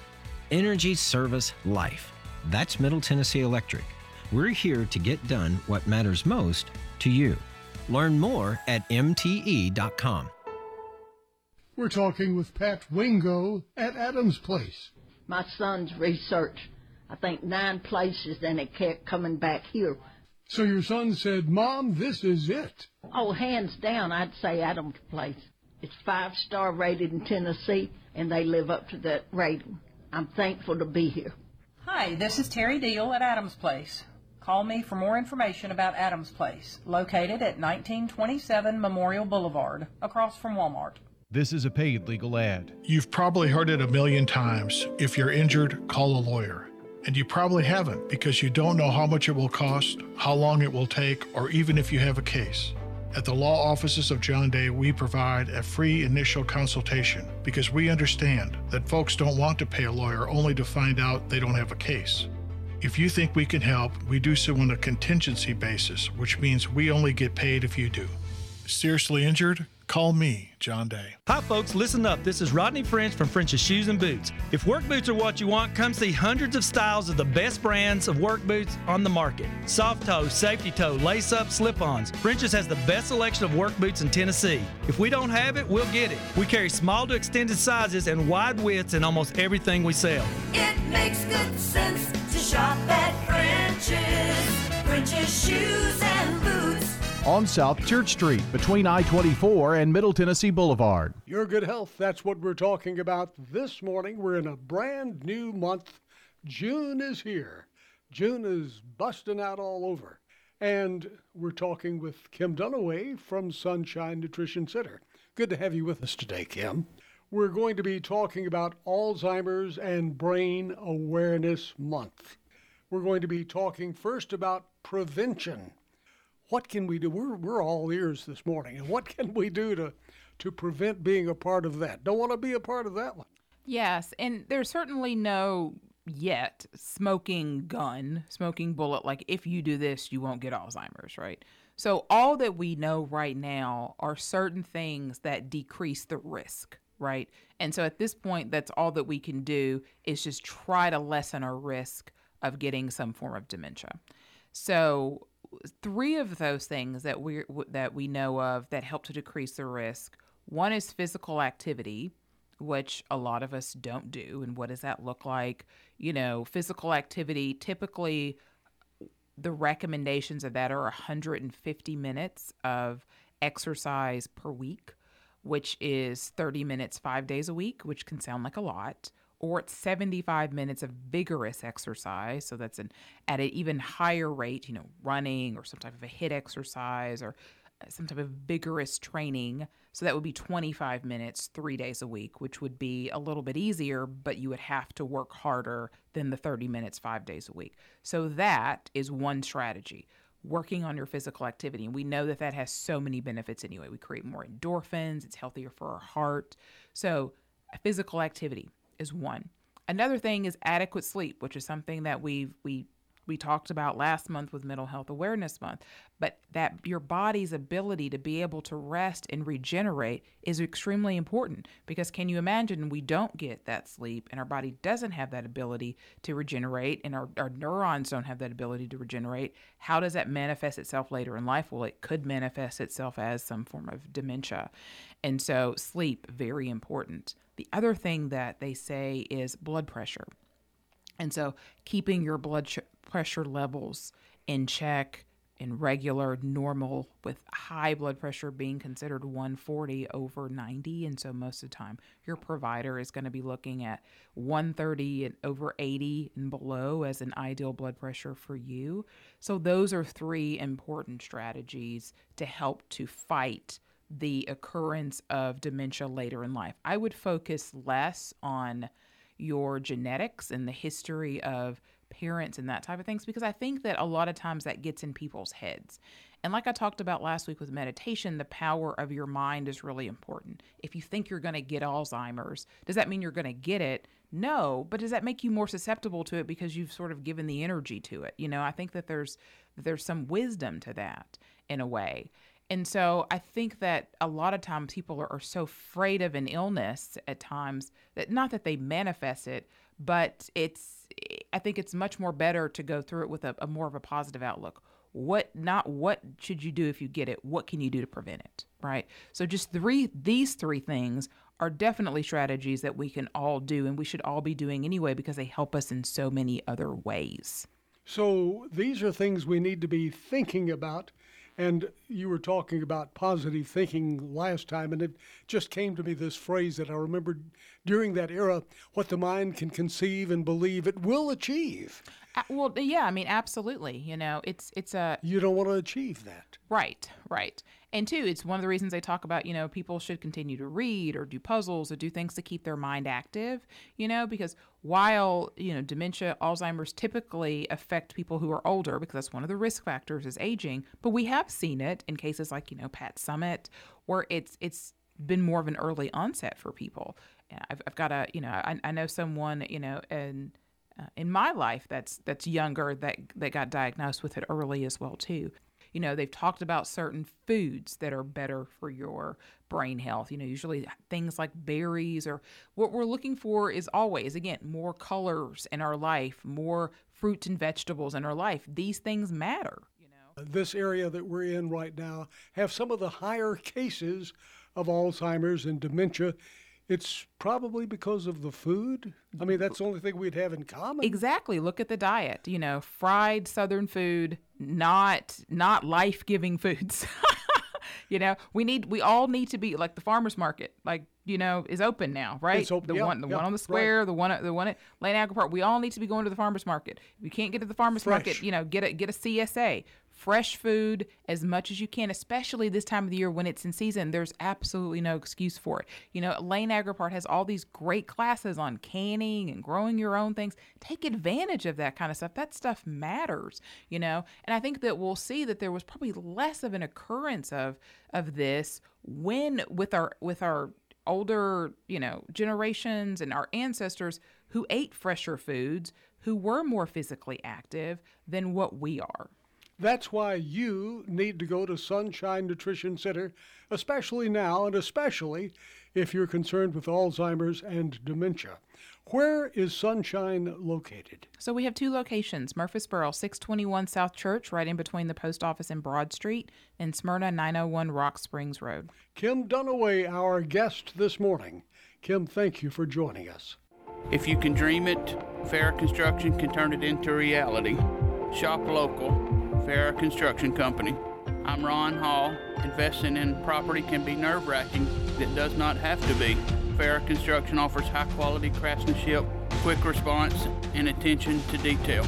Energy Service Life. That's Middle Tennessee Electric. We're here to get done what matters most to you. Learn more at MTE.com.
We're talking with Pat Wingo at Adams Place.
My son's research, I think nine places, and it kept coming back here.
So your son said, Mom, this is it.
Oh, hands down, I'd say Adams Place. It's five star rated in Tennessee, and they live up to that rating. I'm thankful to be here.
Hi, this is Terry Deal at Adams Place. Call me for more information about Adams Place, located at 1927 Memorial Boulevard, across from Walmart.
This is a paid legal ad.
You've probably heard it a million times. If you're injured, call a lawyer. And you probably haven't because you don't know how much it will cost, how long it will take, or even if you have a case. At the law offices of John Day, we provide a free initial consultation because we understand that folks don't want to pay a lawyer only to find out they don't have a case. If you think we can help, we do so on a contingency basis, which means we only get paid if you do. Seriously injured? Call me, John Day.
Hi, folks, listen up. This is Rodney French from French's Shoes and Boots. If work boots are what you want, come see hundreds of styles of the best brands of work boots on the market soft toe, safety toe, lace up, slip ons. French's has the best selection of work boots in Tennessee. If we don't have it, we'll get it. We carry small to extended sizes and wide widths in almost everything we sell.
It makes good sense to shop at French's. French's Shoes and Boots.
On South Church Street, between I 24 and Middle Tennessee Boulevard.
Your good health, that's what we're talking about this morning. We're in a brand new month. June is here. June is busting out all over. And we're talking with Kim Dunaway from Sunshine Nutrition Center. Good to have you with us today, Kim. We're going to be talking about Alzheimer's and Brain Awareness Month. We're going to be talking first about prevention. What can we do? We're, we're all ears this morning. And what can we do to, to prevent being a part of that? Don't want to be a part of that one.
Yes, and there's certainly no yet smoking gun, smoking bullet, like if you do this, you won't get Alzheimer's, right? So, all that we know right now are certain things that decrease the risk, right? And so, at this point, that's all that we can do is just try to lessen our risk of getting some form of dementia. So, three of those things that we that we know of that help to decrease the risk. One is physical activity, which a lot of us don't do. And what does that look like? You know, physical activity typically the recommendations of that are 150 minutes of exercise per week, which is 30 minutes 5 days a week, which can sound like a lot or it's 75 minutes of vigorous exercise. So that's an at an even higher rate, you know, running or some type of a hit exercise or uh, some type of vigorous training. So that would be 25 minutes, three days a week, which would be a little bit easier, but you would have to work harder than the 30 minutes, five days a week. So that is one strategy working on your physical activity. And we know that that has so many benefits anyway. We create more endorphins, it's healthier for our heart. So, physical activity is one. Another thing is adequate sleep, which is something that we we we talked about last month with Mental Health Awareness Month, but that your body's ability to be able to rest and regenerate is extremely important because can you imagine we don't get that sleep and our body doesn't have that ability to regenerate and our, our neurons don't have that ability to regenerate? How does that manifest itself later in life? Well, it could manifest itself as some form of dementia. And so, sleep, very important. The other thing that they say is blood pressure. And so, keeping your blood sh- pressure levels in check, in regular, normal, with high blood pressure being considered 140 over 90. And so, most of the time, your provider is going to be looking at 130 and over 80 and below as an ideal blood pressure for you. So, those are three important strategies to help to fight the occurrence of dementia later in life. I would focus less on your genetics and the history of parents and that type of things because I think that a lot of times that gets in people's heads. And like I talked about last week with meditation, the power of your mind is really important. If you think you're going to get Alzheimer's, does that mean you're going to get it? No, but does that make you more susceptible to it because you've sort of given the energy to it? You know, I think that there's there's some wisdom to that in a way. And so I think that a lot of times people are, are, so afraid of an illness at times that not that they manifest it, but it's I think it's much more better to go through it with a, a more of a positive outlook. What not what should you do if you get it? What can you do to prevent it? Right? So just three these three things are definitely strategies that we can all do and we should all be doing anyway because they help us in so many other ways.
So these are things we need to be thinking about. And you were talking about positive thinking last time, and it just came to me this phrase that I remembered during that era what the mind can conceive and believe it will achieve.
Uh, well, yeah, I mean, absolutely. You know, it's it's a
You don't want to achieve that.
Right, right. And two, it's one of the reasons they talk about, you know, people should continue to read or do puzzles or do things to keep their mind active, you know, because while, you know, dementia, Alzheimer's typically affect people who are older because that's one of the risk factors is aging, but we have seen it in cases like, you know, Pat Summitt where it's it's been more of an early onset for people. I've, I've got a, you know, I, I know someone, you know, and uh, in my life that's that's younger that that got diagnosed with it early as well too you know they've talked about certain foods that are better for your brain health you know usually things like berries or what we're looking for is always again more colors in our life more fruits and vegetables in our life these things matter You know,
This area that we're in right now have some of the higher cases of Alzheimer's and dementia. It's probably because of the food. I mean, that's the only thing we'd have in common.
Exactly. Look at the diet. You know, fried southern food, not not life-giving foods. you know, we need we all need to be like the farmers market. Like, you know, is open now, right?
It's open,
the
yeah,
one the
yeah,
one on the
right.
square, the one at the one at Lane Agri Park. We all need to be going to the farmers market. If you can't get to the farmers market, you know, get a get a CSA. Fresh food as much as you can, especially this time of the year when it's in season. There's absolutely no excuse for it. You know, Lane Agri Park has all these great classes on canning and growing your own things. Take advantage of that kind of stuff. That stuff matters, you know. And I think that we'll see that there was probably less of an occurrence of of this when with our with our older, you know, generations and our ancestors who ate fresher foods, who were more physically active than what we are.
That's why you need to go to Sunshine Nutrition Center, especially now, and especially if you're concerned with Alzheimer's and dementia. Where is Sunshine located?
So we have two locations Murfreesboro, 621 South Church, right in between the post office and Broad Street, and Smyrna, 901 Rock Springs Road.
Kim Dunaway, our guest this morning. Kim, thank you for joining us.
If you can dream it, Fair Construction can turn it into reality. Shop local, Fair Construction Company. I'm Ron Hall. Investing in property can be nerve wracking. It does not have to be. Fair Construction offers high quality craftsmanship, quick response, and attention to detail.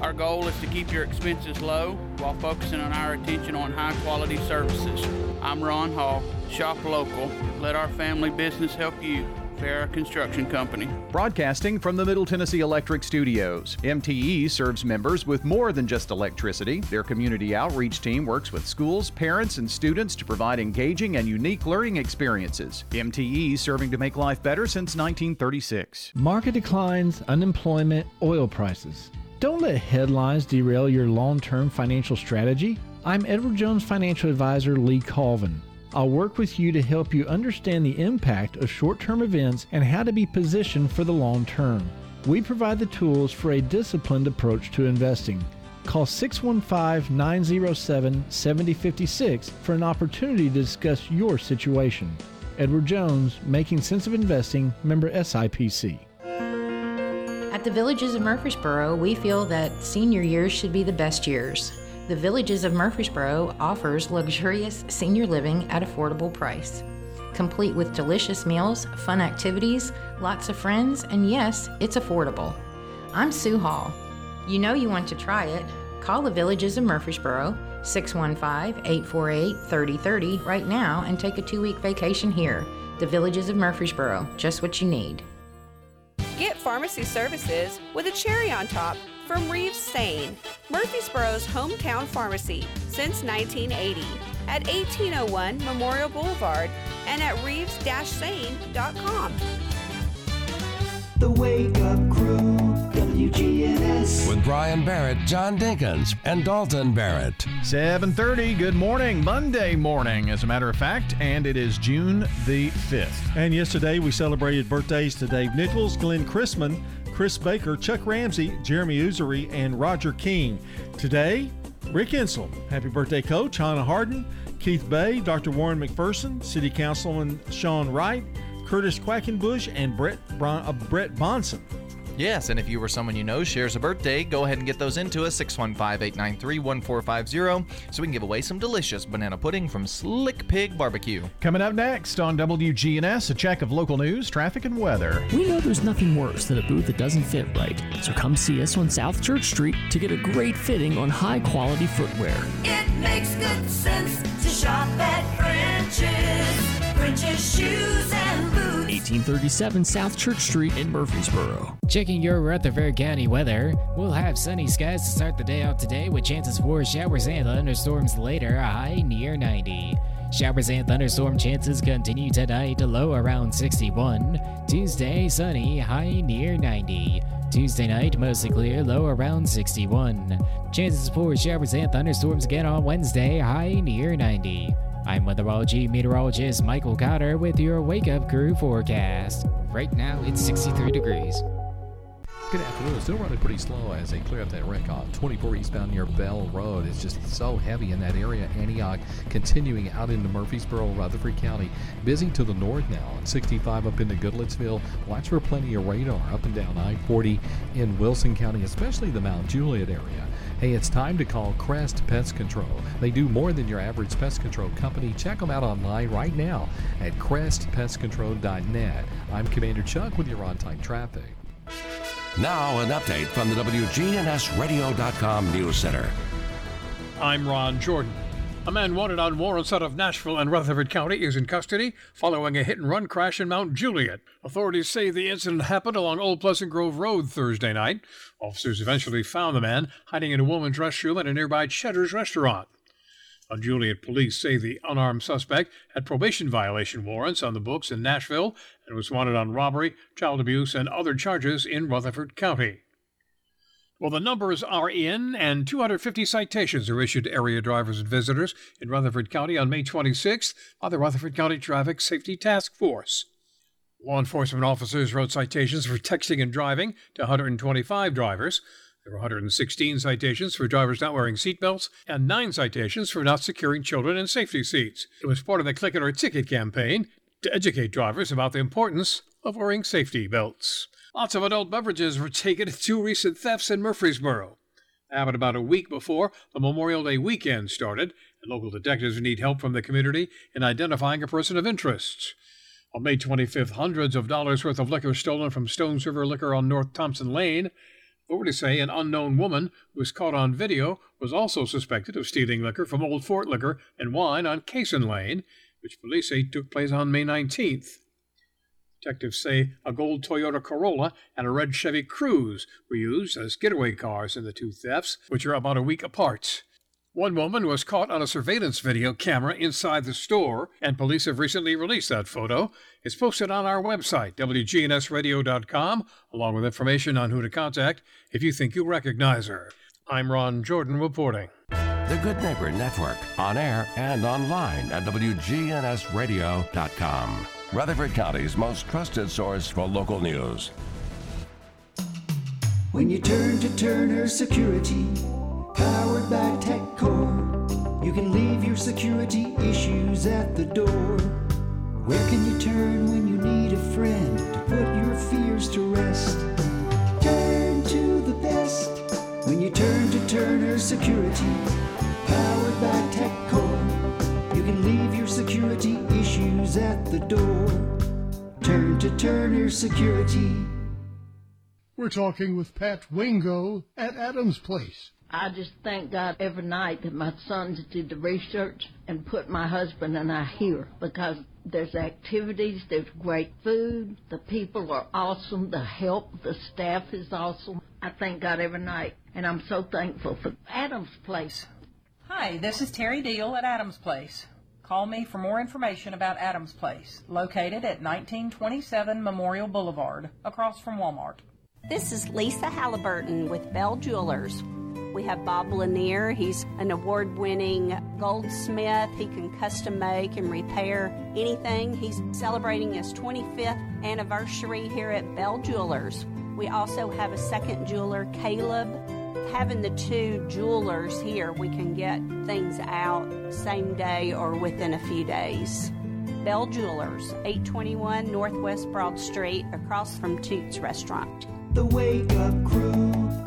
Our goal is to keep your expenses low while focusing on our attention on high quality services. I'm Ron Hall. Shop local. Let our family business help you. Fair Construction Company.
Broadcasting from the Middle Tennessee Electric Studios. MTE serves members with more than just electricity. Their community outreach team works with schools, parents, and students to provide engaging and unique learning experiences. MTE serving to make life better since 1936.
Market declines, unemployment, oil prices. Don't let headlines derail your long term financial strategy. I'm Edward Jones Financial Advisor Lee Colvin. I'll work with you to help you understand the impact of short term events and how to be positioned for the long term. We provide the tools for a disciplined approach to investing. Call 615 907 7056 for an opportunity to discuss your situation. Edward Jones, Making Sense of Investing, member SIPC.
At the Villages of Murfreesboro, we feel that senior years should be the best years. The Villages of Murfreesboro offers luxurious senior living at affordable price, complete with delicious meals, fun activities, lots of friends, and yes, it's affordable. I'm Sue Hall. You know you want to try it. Call the Villages of Murfreesboro 615-848-3030 right now and take a 2-week vacation here. The Villages of Murfreesboro, just what you need.
Get pharmacy services with a cherry on top from Reeves Sain, Murfreesboro's hometown pharmacy since 1980 at 1801 Memorial Boulevard and at reeves-sain.com.
The Wake Up Crew, WGNS.
With Brian Barrett, John Dinkins, and Dalton Barrett.
7:30. Good morning, Monday morning, as a matter of fact, and it is June the 5th.
And yesterday we celebrated birthdays to Dave Nichols, Glenn Chrisman, Chris Baker, Chuck Ramsey, Jeremy Usery, and Roger King. Today, Rick Insell. Happy birthday, Coach Hannah Harden, Keith Bay, Dr. Warren McPherson, City Councilman Sean Wright, Curtis Quackenbush, and Brett, Bron- uh, Brett Bonson.
Yes, and if you or someone you know shares a birthday, go ahead and get those into us 615 893 1450 so we can give away some delicious banana pudding from Slick Pig Barbecue.
Coming up next on WGNS, a check of local news, traffic, and weather.
We know there's nothing worse than a boot that doesn't fit right, so come see us on South Church Street to get a great fitting on high quality footwear.
It makes good sense to shop at French's. French's Shoes and Boots.
1837 South Church Street in Murfreesboro.
Checking your Rutherford County weather. We'll have sunny skies to start the day out today with chances for showers and thunderstorms later, a high near 90. Showers and thunderstorm chances continue tonight, low around 61. Tuesday, sunny, high near 90. Tuesday night, mostly clear, low around 61. Chances for showers and thunderstorms again on Wednesday, high near 90. I'm weatherology meteorologist Michael Cotter with your Wake Up Crew forecast. Right now, it's 63 degrees.
Good afternoon. Still running pretty slow as they clear up that wreck on 24 eastbound near Bell Road. It's just so heavy in that area. Antioch continuing out into Murfreesboro, Rutherford County. Busy to the north now on 65 up into Goodlettsville. Watch for plenty of radar up and down I 40 in Wilson County, especially the Mount Juliet area. Hey, it's time to call Crest Pest Control. They do more than your average pest control company. Check them out online right now at crestpestcontrol.net. I'm Commander Chuck with your on time traffic.
Now, an update from the WGNSradio.com News Center.
I'm Ron Jordan. A man wanted on warrants out of Nashville and Rutherford County is in custody following a hit and run crash in Mount Juliet. Authorities say the incident happened along Old Pleasant Grove Road Thursday night. Officers eventually found the man hiding in a woman's restroom at a nearby Cheddar's restaurant. Mount Juliet, police say the unarmed suspect had probation violation warrants on the books in Nashville and was wanted on robbery, child abuse, and other charges in Rutherford County. Well, the numbers are in, and 250 citations are issued to area drivers and visitors in Rutherford County on May 26th by the Rutherford County Traffic Safety Task Force. Law enforcement officers wrote citations for texting and driving to 125 drivers. There were 116 citations for drivers not wearing seatbelts and nine citations for not securing children in safety seats. It was part of the Click It or Ticket campaign to educate drivers about the importance of wearing safety belts. Lots of adult beverages were taken in two recent thefts in Murfreesboro. Happened about a week before the Memorial Day weekend started, and local detectives need help from the community in identifying a person of interest. On May 25th, hundreds of dollars worth of liquor stolen from Stones River Liquor on North Thompson Lane. Authorities say an unknown woman who was caught on video was also suspected of stealing liquor from Old Fort Liquor and Wine on Cason Lane, which police say took place on May 19th. Detectives say a gold Toyota Corolla and a red Chevy Cruze were used as getaway cars in the two thefts, which are about a week apart. One woman was caught on a surveillance video camera inside the store, and police have recently released that photo. It's posted on our website, WGNSradio.com, along with information on who to contact if you think you recognize her. I'm Ron Jordan reporting.
The Good Neighbor Network, on air and online at WGNSradio.com. Rutherford County's most trusted source for local news.
When you turn to Turner Security, powered by TechCore, you can leave your security issues at the door. Where can you turn when you need a friend to put your fears to rest? Turn to the best when you turn to Turner Security, powered by TechCore. You can leave your security issues at the door. Turn to Turner Security.
We're talking with Pat Wingo at Adams Place.
I just thank God every night that my sons did the research and put my husband and I here because there's activities, there's great food, the people are awesome, the help, the staff is awesome. I thank God every night, and I'm so thankful for Adams Place.
Hi, this is Terry Deal at Adams Place. Call me for more information about Adams Place, located at 1927 Memorial Boulevard, across from Walmart.
This is Lisa Halliburton with Bell Jewelers. We have Bob Lanier. He's an award winning goldsmith. He can custom make and repair anything. He's celebrating his 25th anniversary here at Bell Jewelers. We also have a second jeweler, Caleb. Having the two jewelers here, we can get things out same day or within a few days. Bell Jewelers, 821 Northwest Broad Street, across from Toots Restaurant.
The Wake Up Crew,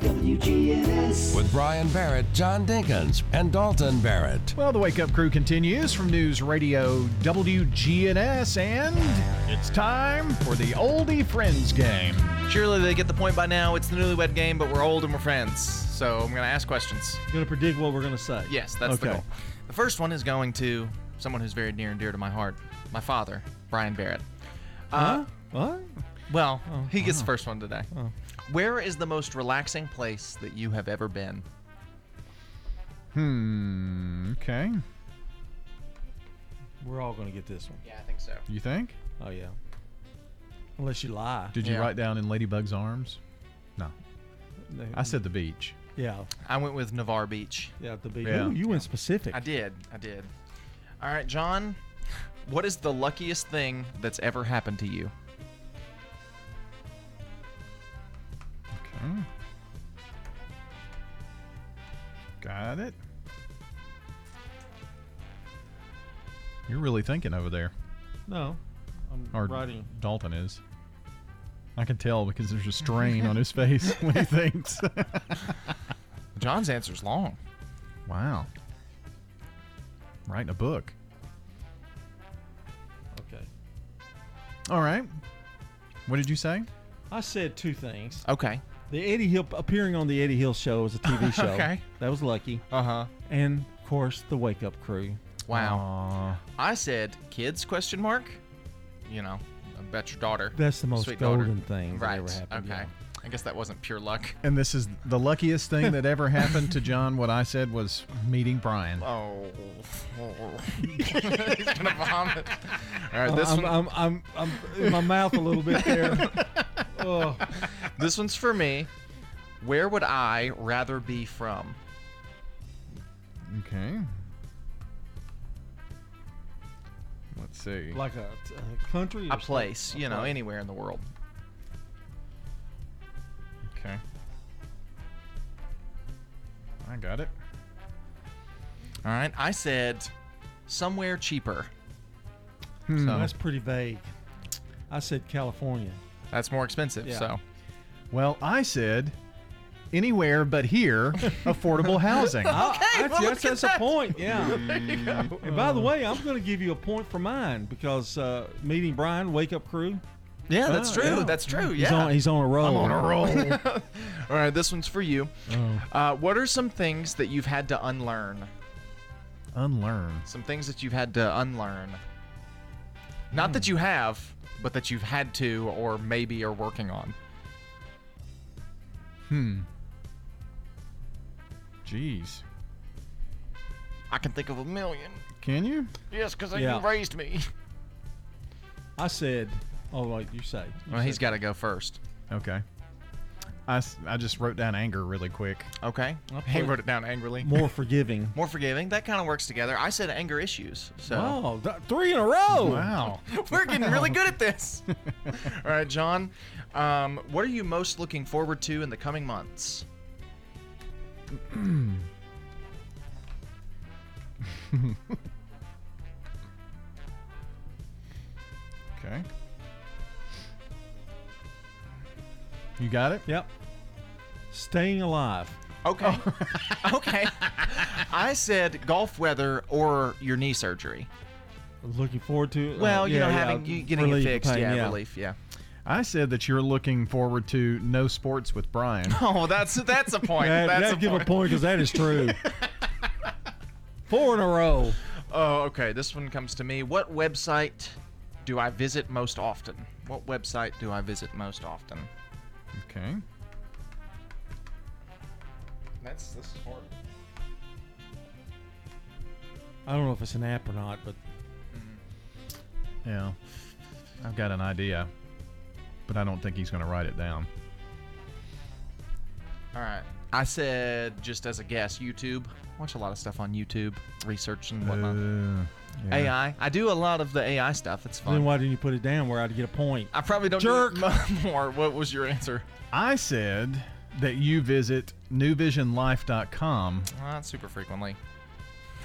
WGNS.
With Brian Barrett, John Dinkins, and Dalton Barrett.
Well, the Wake Up Crew continues from News Radio WGNS, and it's time for the Oldie Friends game.
Surely they get the point by now. It's the newlywed game, but we're old and we're friends. So I'm going to ask questions.
You're going to predict what we're going to say.
Yes, that's the
Okay.
goal. The first one is going to someone who's very near and dear to my heart, my father, Brian Barrett. Uh,
Huh? What?
Well,
Oh,
he gets
oh.
the first one today.
Oh.
Where is the most relaxing place that you have ever been?
Hmm. Okay.
We're all going to get this one.
Yeah, I think so.
You think?
Oh, yeah. Unless you lie.
Did you
Yeah.
write down in Ladybug's arms? No. I said the beach.
Yeah.
I went with Navarre Beach.
Yeah, the beach.
Yeah.
Ooh, you went specific.
I did. I did. All right, John. What is the luckiest thing that's ever happened to you?
Okay. Got it. You're really thinking over there.
No. I'm
Or
writing.
Dalton is. I can tell because there's a strain on his face when he thinks.
John's answer's long.
wow. Writing a book.
Okay.
All right. What did you say?
I said two things.
Okay.
The Eddie Hill appearing on the Eddie Hill show as a TV show.
Okay.
That was lucky.
Uh huh.
And of course, the Wake Up Crew.
Wow. I said kids question mark. You know, about your daughter.
That's the most
Sweet daughter.
golden thing that
Right.
ever happened,
Okay.
yeah.
I guess that wasn't pure luck.
And this is the luckiest thing that ever happened to John. What I said was meeting Brian.
Oh. He's gonna vomit. All right, this
I'm,
one.
I'm, I'm, I'm in my mouth a little bit there. oh.
This one's for me. Where would I rather be from?
Okay. See.
Like a, a country? or
A
something?
place, you know,
Okay.
anywhere in the world.
Okay. I got it.
All right, I said somewhere cheaper.
Hmm.
So
That's pretty vague. I said California.
that's more expensive.
Yeah.
So
Well, I said anywhere but here, affordable housing.
I- I-
well,
that's,
look at
a point. Yeah.
There you go.
And by the way, I'm going to give you a point for mine because uh, meeting Brian, Wake Up Crew.
yeah, that's
Ah,
true.
yeah.
That's true. Yeah.
He's on, he's on a roll.
I'm on a roll.
All right, this one's for you.
Oh.
Uh, what are some things that you've had to unlearn?
Unlearn.
Some things that you've had to unlearn. Not that you have, but that you've had to, or maybe are working on.
Hmm. Jeez.
I can think of a million.
Can you?
Yes, because
Yeah.
you raised me.
I said, oh, wait, you say. You
Well, he's
said-
got to go first.
Okay. I, s- I just wrote down anger really quick.
Okay.
I'll
He
put
wrote it down angrily.
more forgiving.
More forgiving. That kind of works together. I said anger issues. So
Wow, th- three in a row.
Wow.
we're getting really good at this. All right, John. Um, what are you most looking forward to in the coming months?
Okay. You got it?
Yep. Staying alive.
Okay. Oh. okay. I said golf weather or your knee surgery.
Looking forward to it.
Well,
Oh,
you know, having
yeah,
you getting it fixed.
pain,
yeah, relief. Yeah.
I said that you're looking forward to no sports with Brian.
Oh, that's that's a point.
That,
that's
that'd give a point because that is true. Four in a row.
Oh, okay. This one comes to me. What website do I visit most often? What website do I visit most often?
Okay.
That's this is hard.
I don't know if it's an app or not, but
Yeah. I've got an idea, but I don't think he's going to write it down.
All right. I said just as a guess, YouTube. Watch a lot of stuff on YouTube, research and whatnot.
Uh, yeah.
AI. I do a lot of the AI stuff. It's fun.
then why didn't you put it down where I'd get a point?
I probably don't
Jerk.
do more. What was your answer?
I said that you visit newvisionlife.com
Well, not super frequently.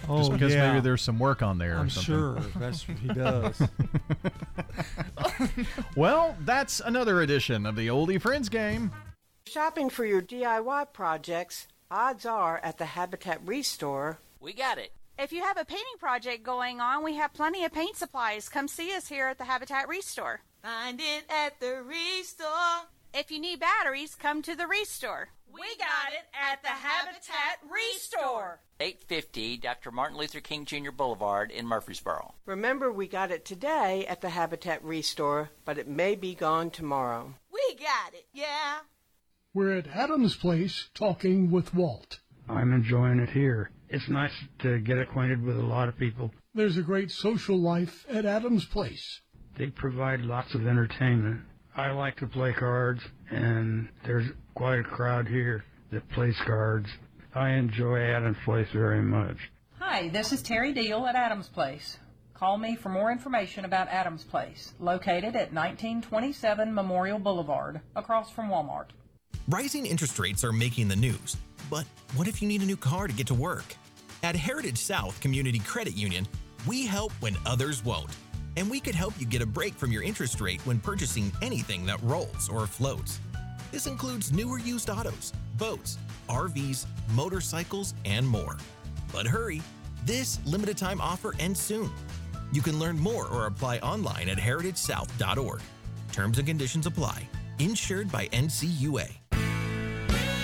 Oh,
just because
yeah.
maybe there's some work on there or
I'm
something.
sure that's what he does.
Well, that's another edition of the Oldie Friends game.
Shopping for your DIY projects, odds are at the Habitat Restore.
We got it.
If you have a painting project going on, we have plenty of paint supplies. Come see us here at the Habitat Restore.
Find it at the Restore.
If you need batteries, come to the Restore.
We got it at the Habitat Restore.
850 Dr. Martin Luther King Jr. Boulevard in Murfreesboro.
Remember, we got it today at the Habitat Restore, but it may be gone tomorrow.
We got it, yeah.
We're at Adam's place talking with Walt.
I'm enjoying it here. It's nice to get acquainted with a lot of people.
There's a great social life at Adam's place.
They provide lots of entertainment. I like to play cards, and there's quite a crowd here that plays cards. I enjoy Adam's Place very much.
Hi, this is Terry Deal at Adams Place. Call me for more information about Adams Place, located at 1927 Memorial Boulevard, across from Walmart.
Rising interest rates are making the news, but what if you need a new car to get to work? At Heritage South Community Credit Union, we help when others won't. And we could help you get a break from your interest rate when purchasing anything that rolls or floats. This includes newer used autos, boats, RVs, motorcycles, and more. But hurry, this limited time offer ends soon. You can learn more or apply online at heritagesouth.org. Terms and conditions apply. Insured by NCUA.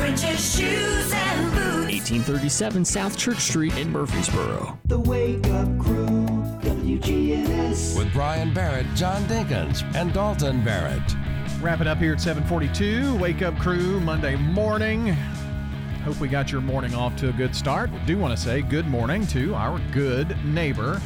French's Shoes and Boots.
1837 South Church Street in Murfreesboro.
The Wake Up Crew, WGNS.
With Brian Barrett, John Dinkins, and Dalton Barrett.
Wrap it up here at 742. Wake up crew Monday morning. Hope we got your morning off to a good start. do want to say good morning to our good neighbor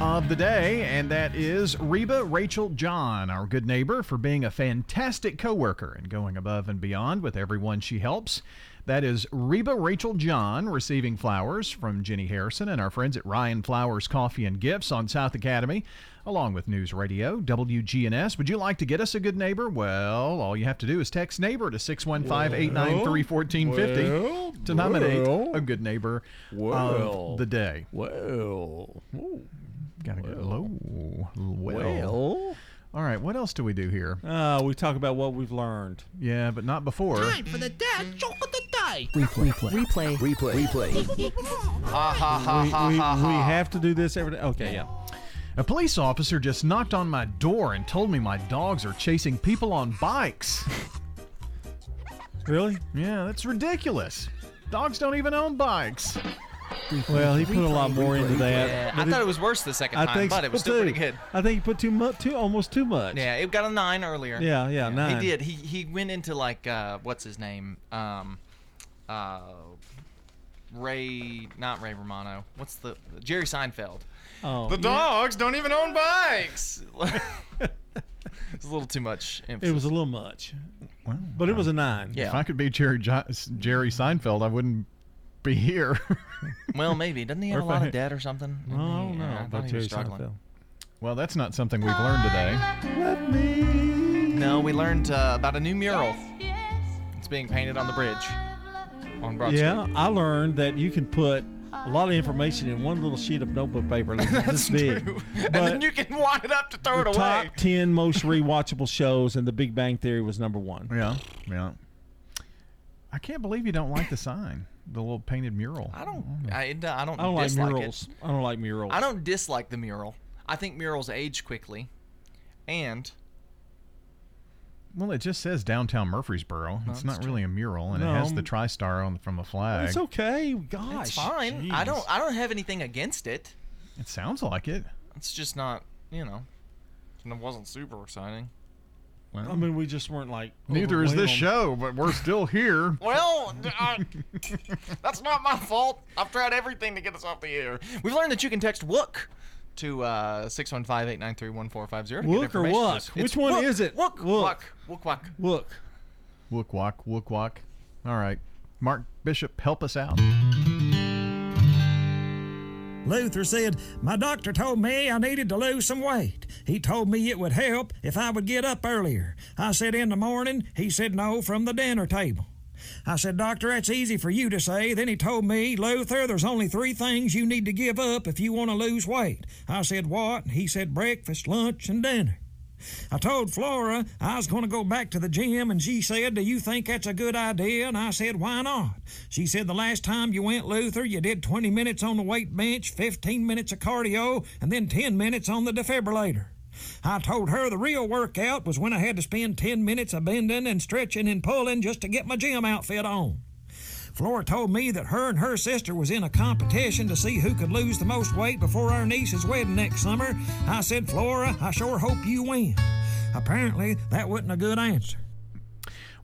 of the day, and that is Reba Rachel John, our good neighbor, for being a fantastic coworker and going above and beyond with everyone she helps. That is Reba Rachel John receiving flowers from Jenny Harrison and our friends at Rion Flowers Coffee and Gifts on South Academy, along with News Radio, WGNS. Would you like to get us a good neighbor? Well, all you have to do is text neighbor to 615 893 1450 to nominate
well,
a good neighbor
well,
of the day.
Well,
Gotta get low. Well.
Well.
All right, what else do we do here?
Uh, we talk about what we've learned.
Yeah, but not before.
Time for the dad joke of the day.
Replay. Replay.
Replay.
Replay. Replay. Ha ha ha
we,
ha
we,
ha
we have to do this every day. Okay, yeah.
A police officer just knocked on my door and told me my dogs are chasing people on bikes.
really?
Yeah, that's ridiculous. Dogs don't even own bikes.
Well, he put a lot more into that.
Yeah,
but
I thought it was worse the second
I
time,
think
but it was
so,
still pretty
too.
good.
I think he put too much, too almost too much.
Yeah, it got a nine earlier.
Yeah, yeah, nine.
He did. He he went into like uh, what's his name? Um, uh, Ray, not Ray Romano. What's the Jerry Seinfeld?
Oh,
the
yeah.
dogs don't even own bikes. it's a little too much. Emphasis.
It was a little much, but it was a nine. yeah.
If I could be Jerry jo- Jerry Seinfeld, I wouldn't be here.
well, maybe doesn't he have a lot of debt or something?
I don't know
I thought he was struggling.
Seinfeld. Well, that's not something we've learned today.
Let me.
No, we learned uh, about a new mural. It's being painted on the bridge on Broad
Yeah,
Street.
I learned that you can put a lot of information in one little sheet of notebook paper. Like
That's
this big.
true.
But
and then you can wind it up to throw it away.
top ten most rewatchable shows, and The Big Bang Theory was number one.
Yeah, yeah. I can't believe you don't like the sign, the little painted mural.
I don't. I, I don't.
I don't like
dislike
murals.
It.
I don't like murals.
I don't dislike the mural. I think murals age quickly, and
Well, it just says downtown Murfreesboro.
No,
it's
that's
not really a mural, and it
No.
has the TriStar on from the flag.
It's okay. Gosh,
it's fine. I
jeez.
don't. I don't have anything against it.
It sounds like it.
It's just not. You know, it wasn't super exciting.
Well,
I mean, we just weren't like.
neither is this show, but we're still here.
Well, I, that's not my fault. I've tried everything to get us off the air. We've learned that you can text WOOK to uh, 615-893-1450
Wook or
information.
Wook? Which one
Wook,
is it?
Wook.
Wook.
Wook. Wook. Wook.
Look,
Wook walk, wook walk. All right, Mark Bishop, help us out.
Luther said, My doctor told me I needed to lose some weight. He told me it would help if I would get up earlier. I said, In the morning. He said, No, from the dinner table. I said, Doctor, that's easy for you to say. Then he told me, Luther, there's only three things you need to give up if you want to lose weight. I said, What? He said, Breakfast, lunch, and dinner. I told Flora I was going to go back to the gym, and she said, Do you think that's a good idea? And I said, Why not? She said, The last time you went, Luther, you did 20 minutes on the weight bench, 15 minutes of cardio, and then 10 minutes on the defibrillator. I told her the real workout was when I had to spend 10 minutes of bending and stretching and pulling just to get my gym outfit on. Flora told me that her and her sister was in a competition to see who could lose the most weight before our niece's wedding next summer. I said, Flora, I sure hope you win. Apparently, that wasn't a good answer.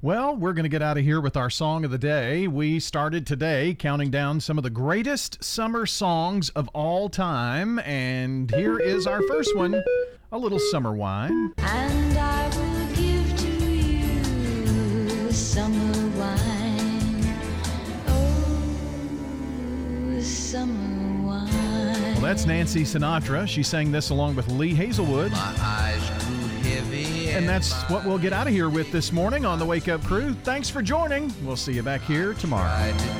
Well, we're going to get out of here with our song of the day. We started today counting down some of the greatest summer songs of all time, and here is our first one a little summer wine.
And I will give to you summer wine.
Well, that's Nancy Sinatra. She sang this along with Lee Hazlewood.
My eyes grew heavy.
And that's what we'll get out of here with this morning on the Wake Up Crew. Thanks for joining. We'll see you back here tomorrow.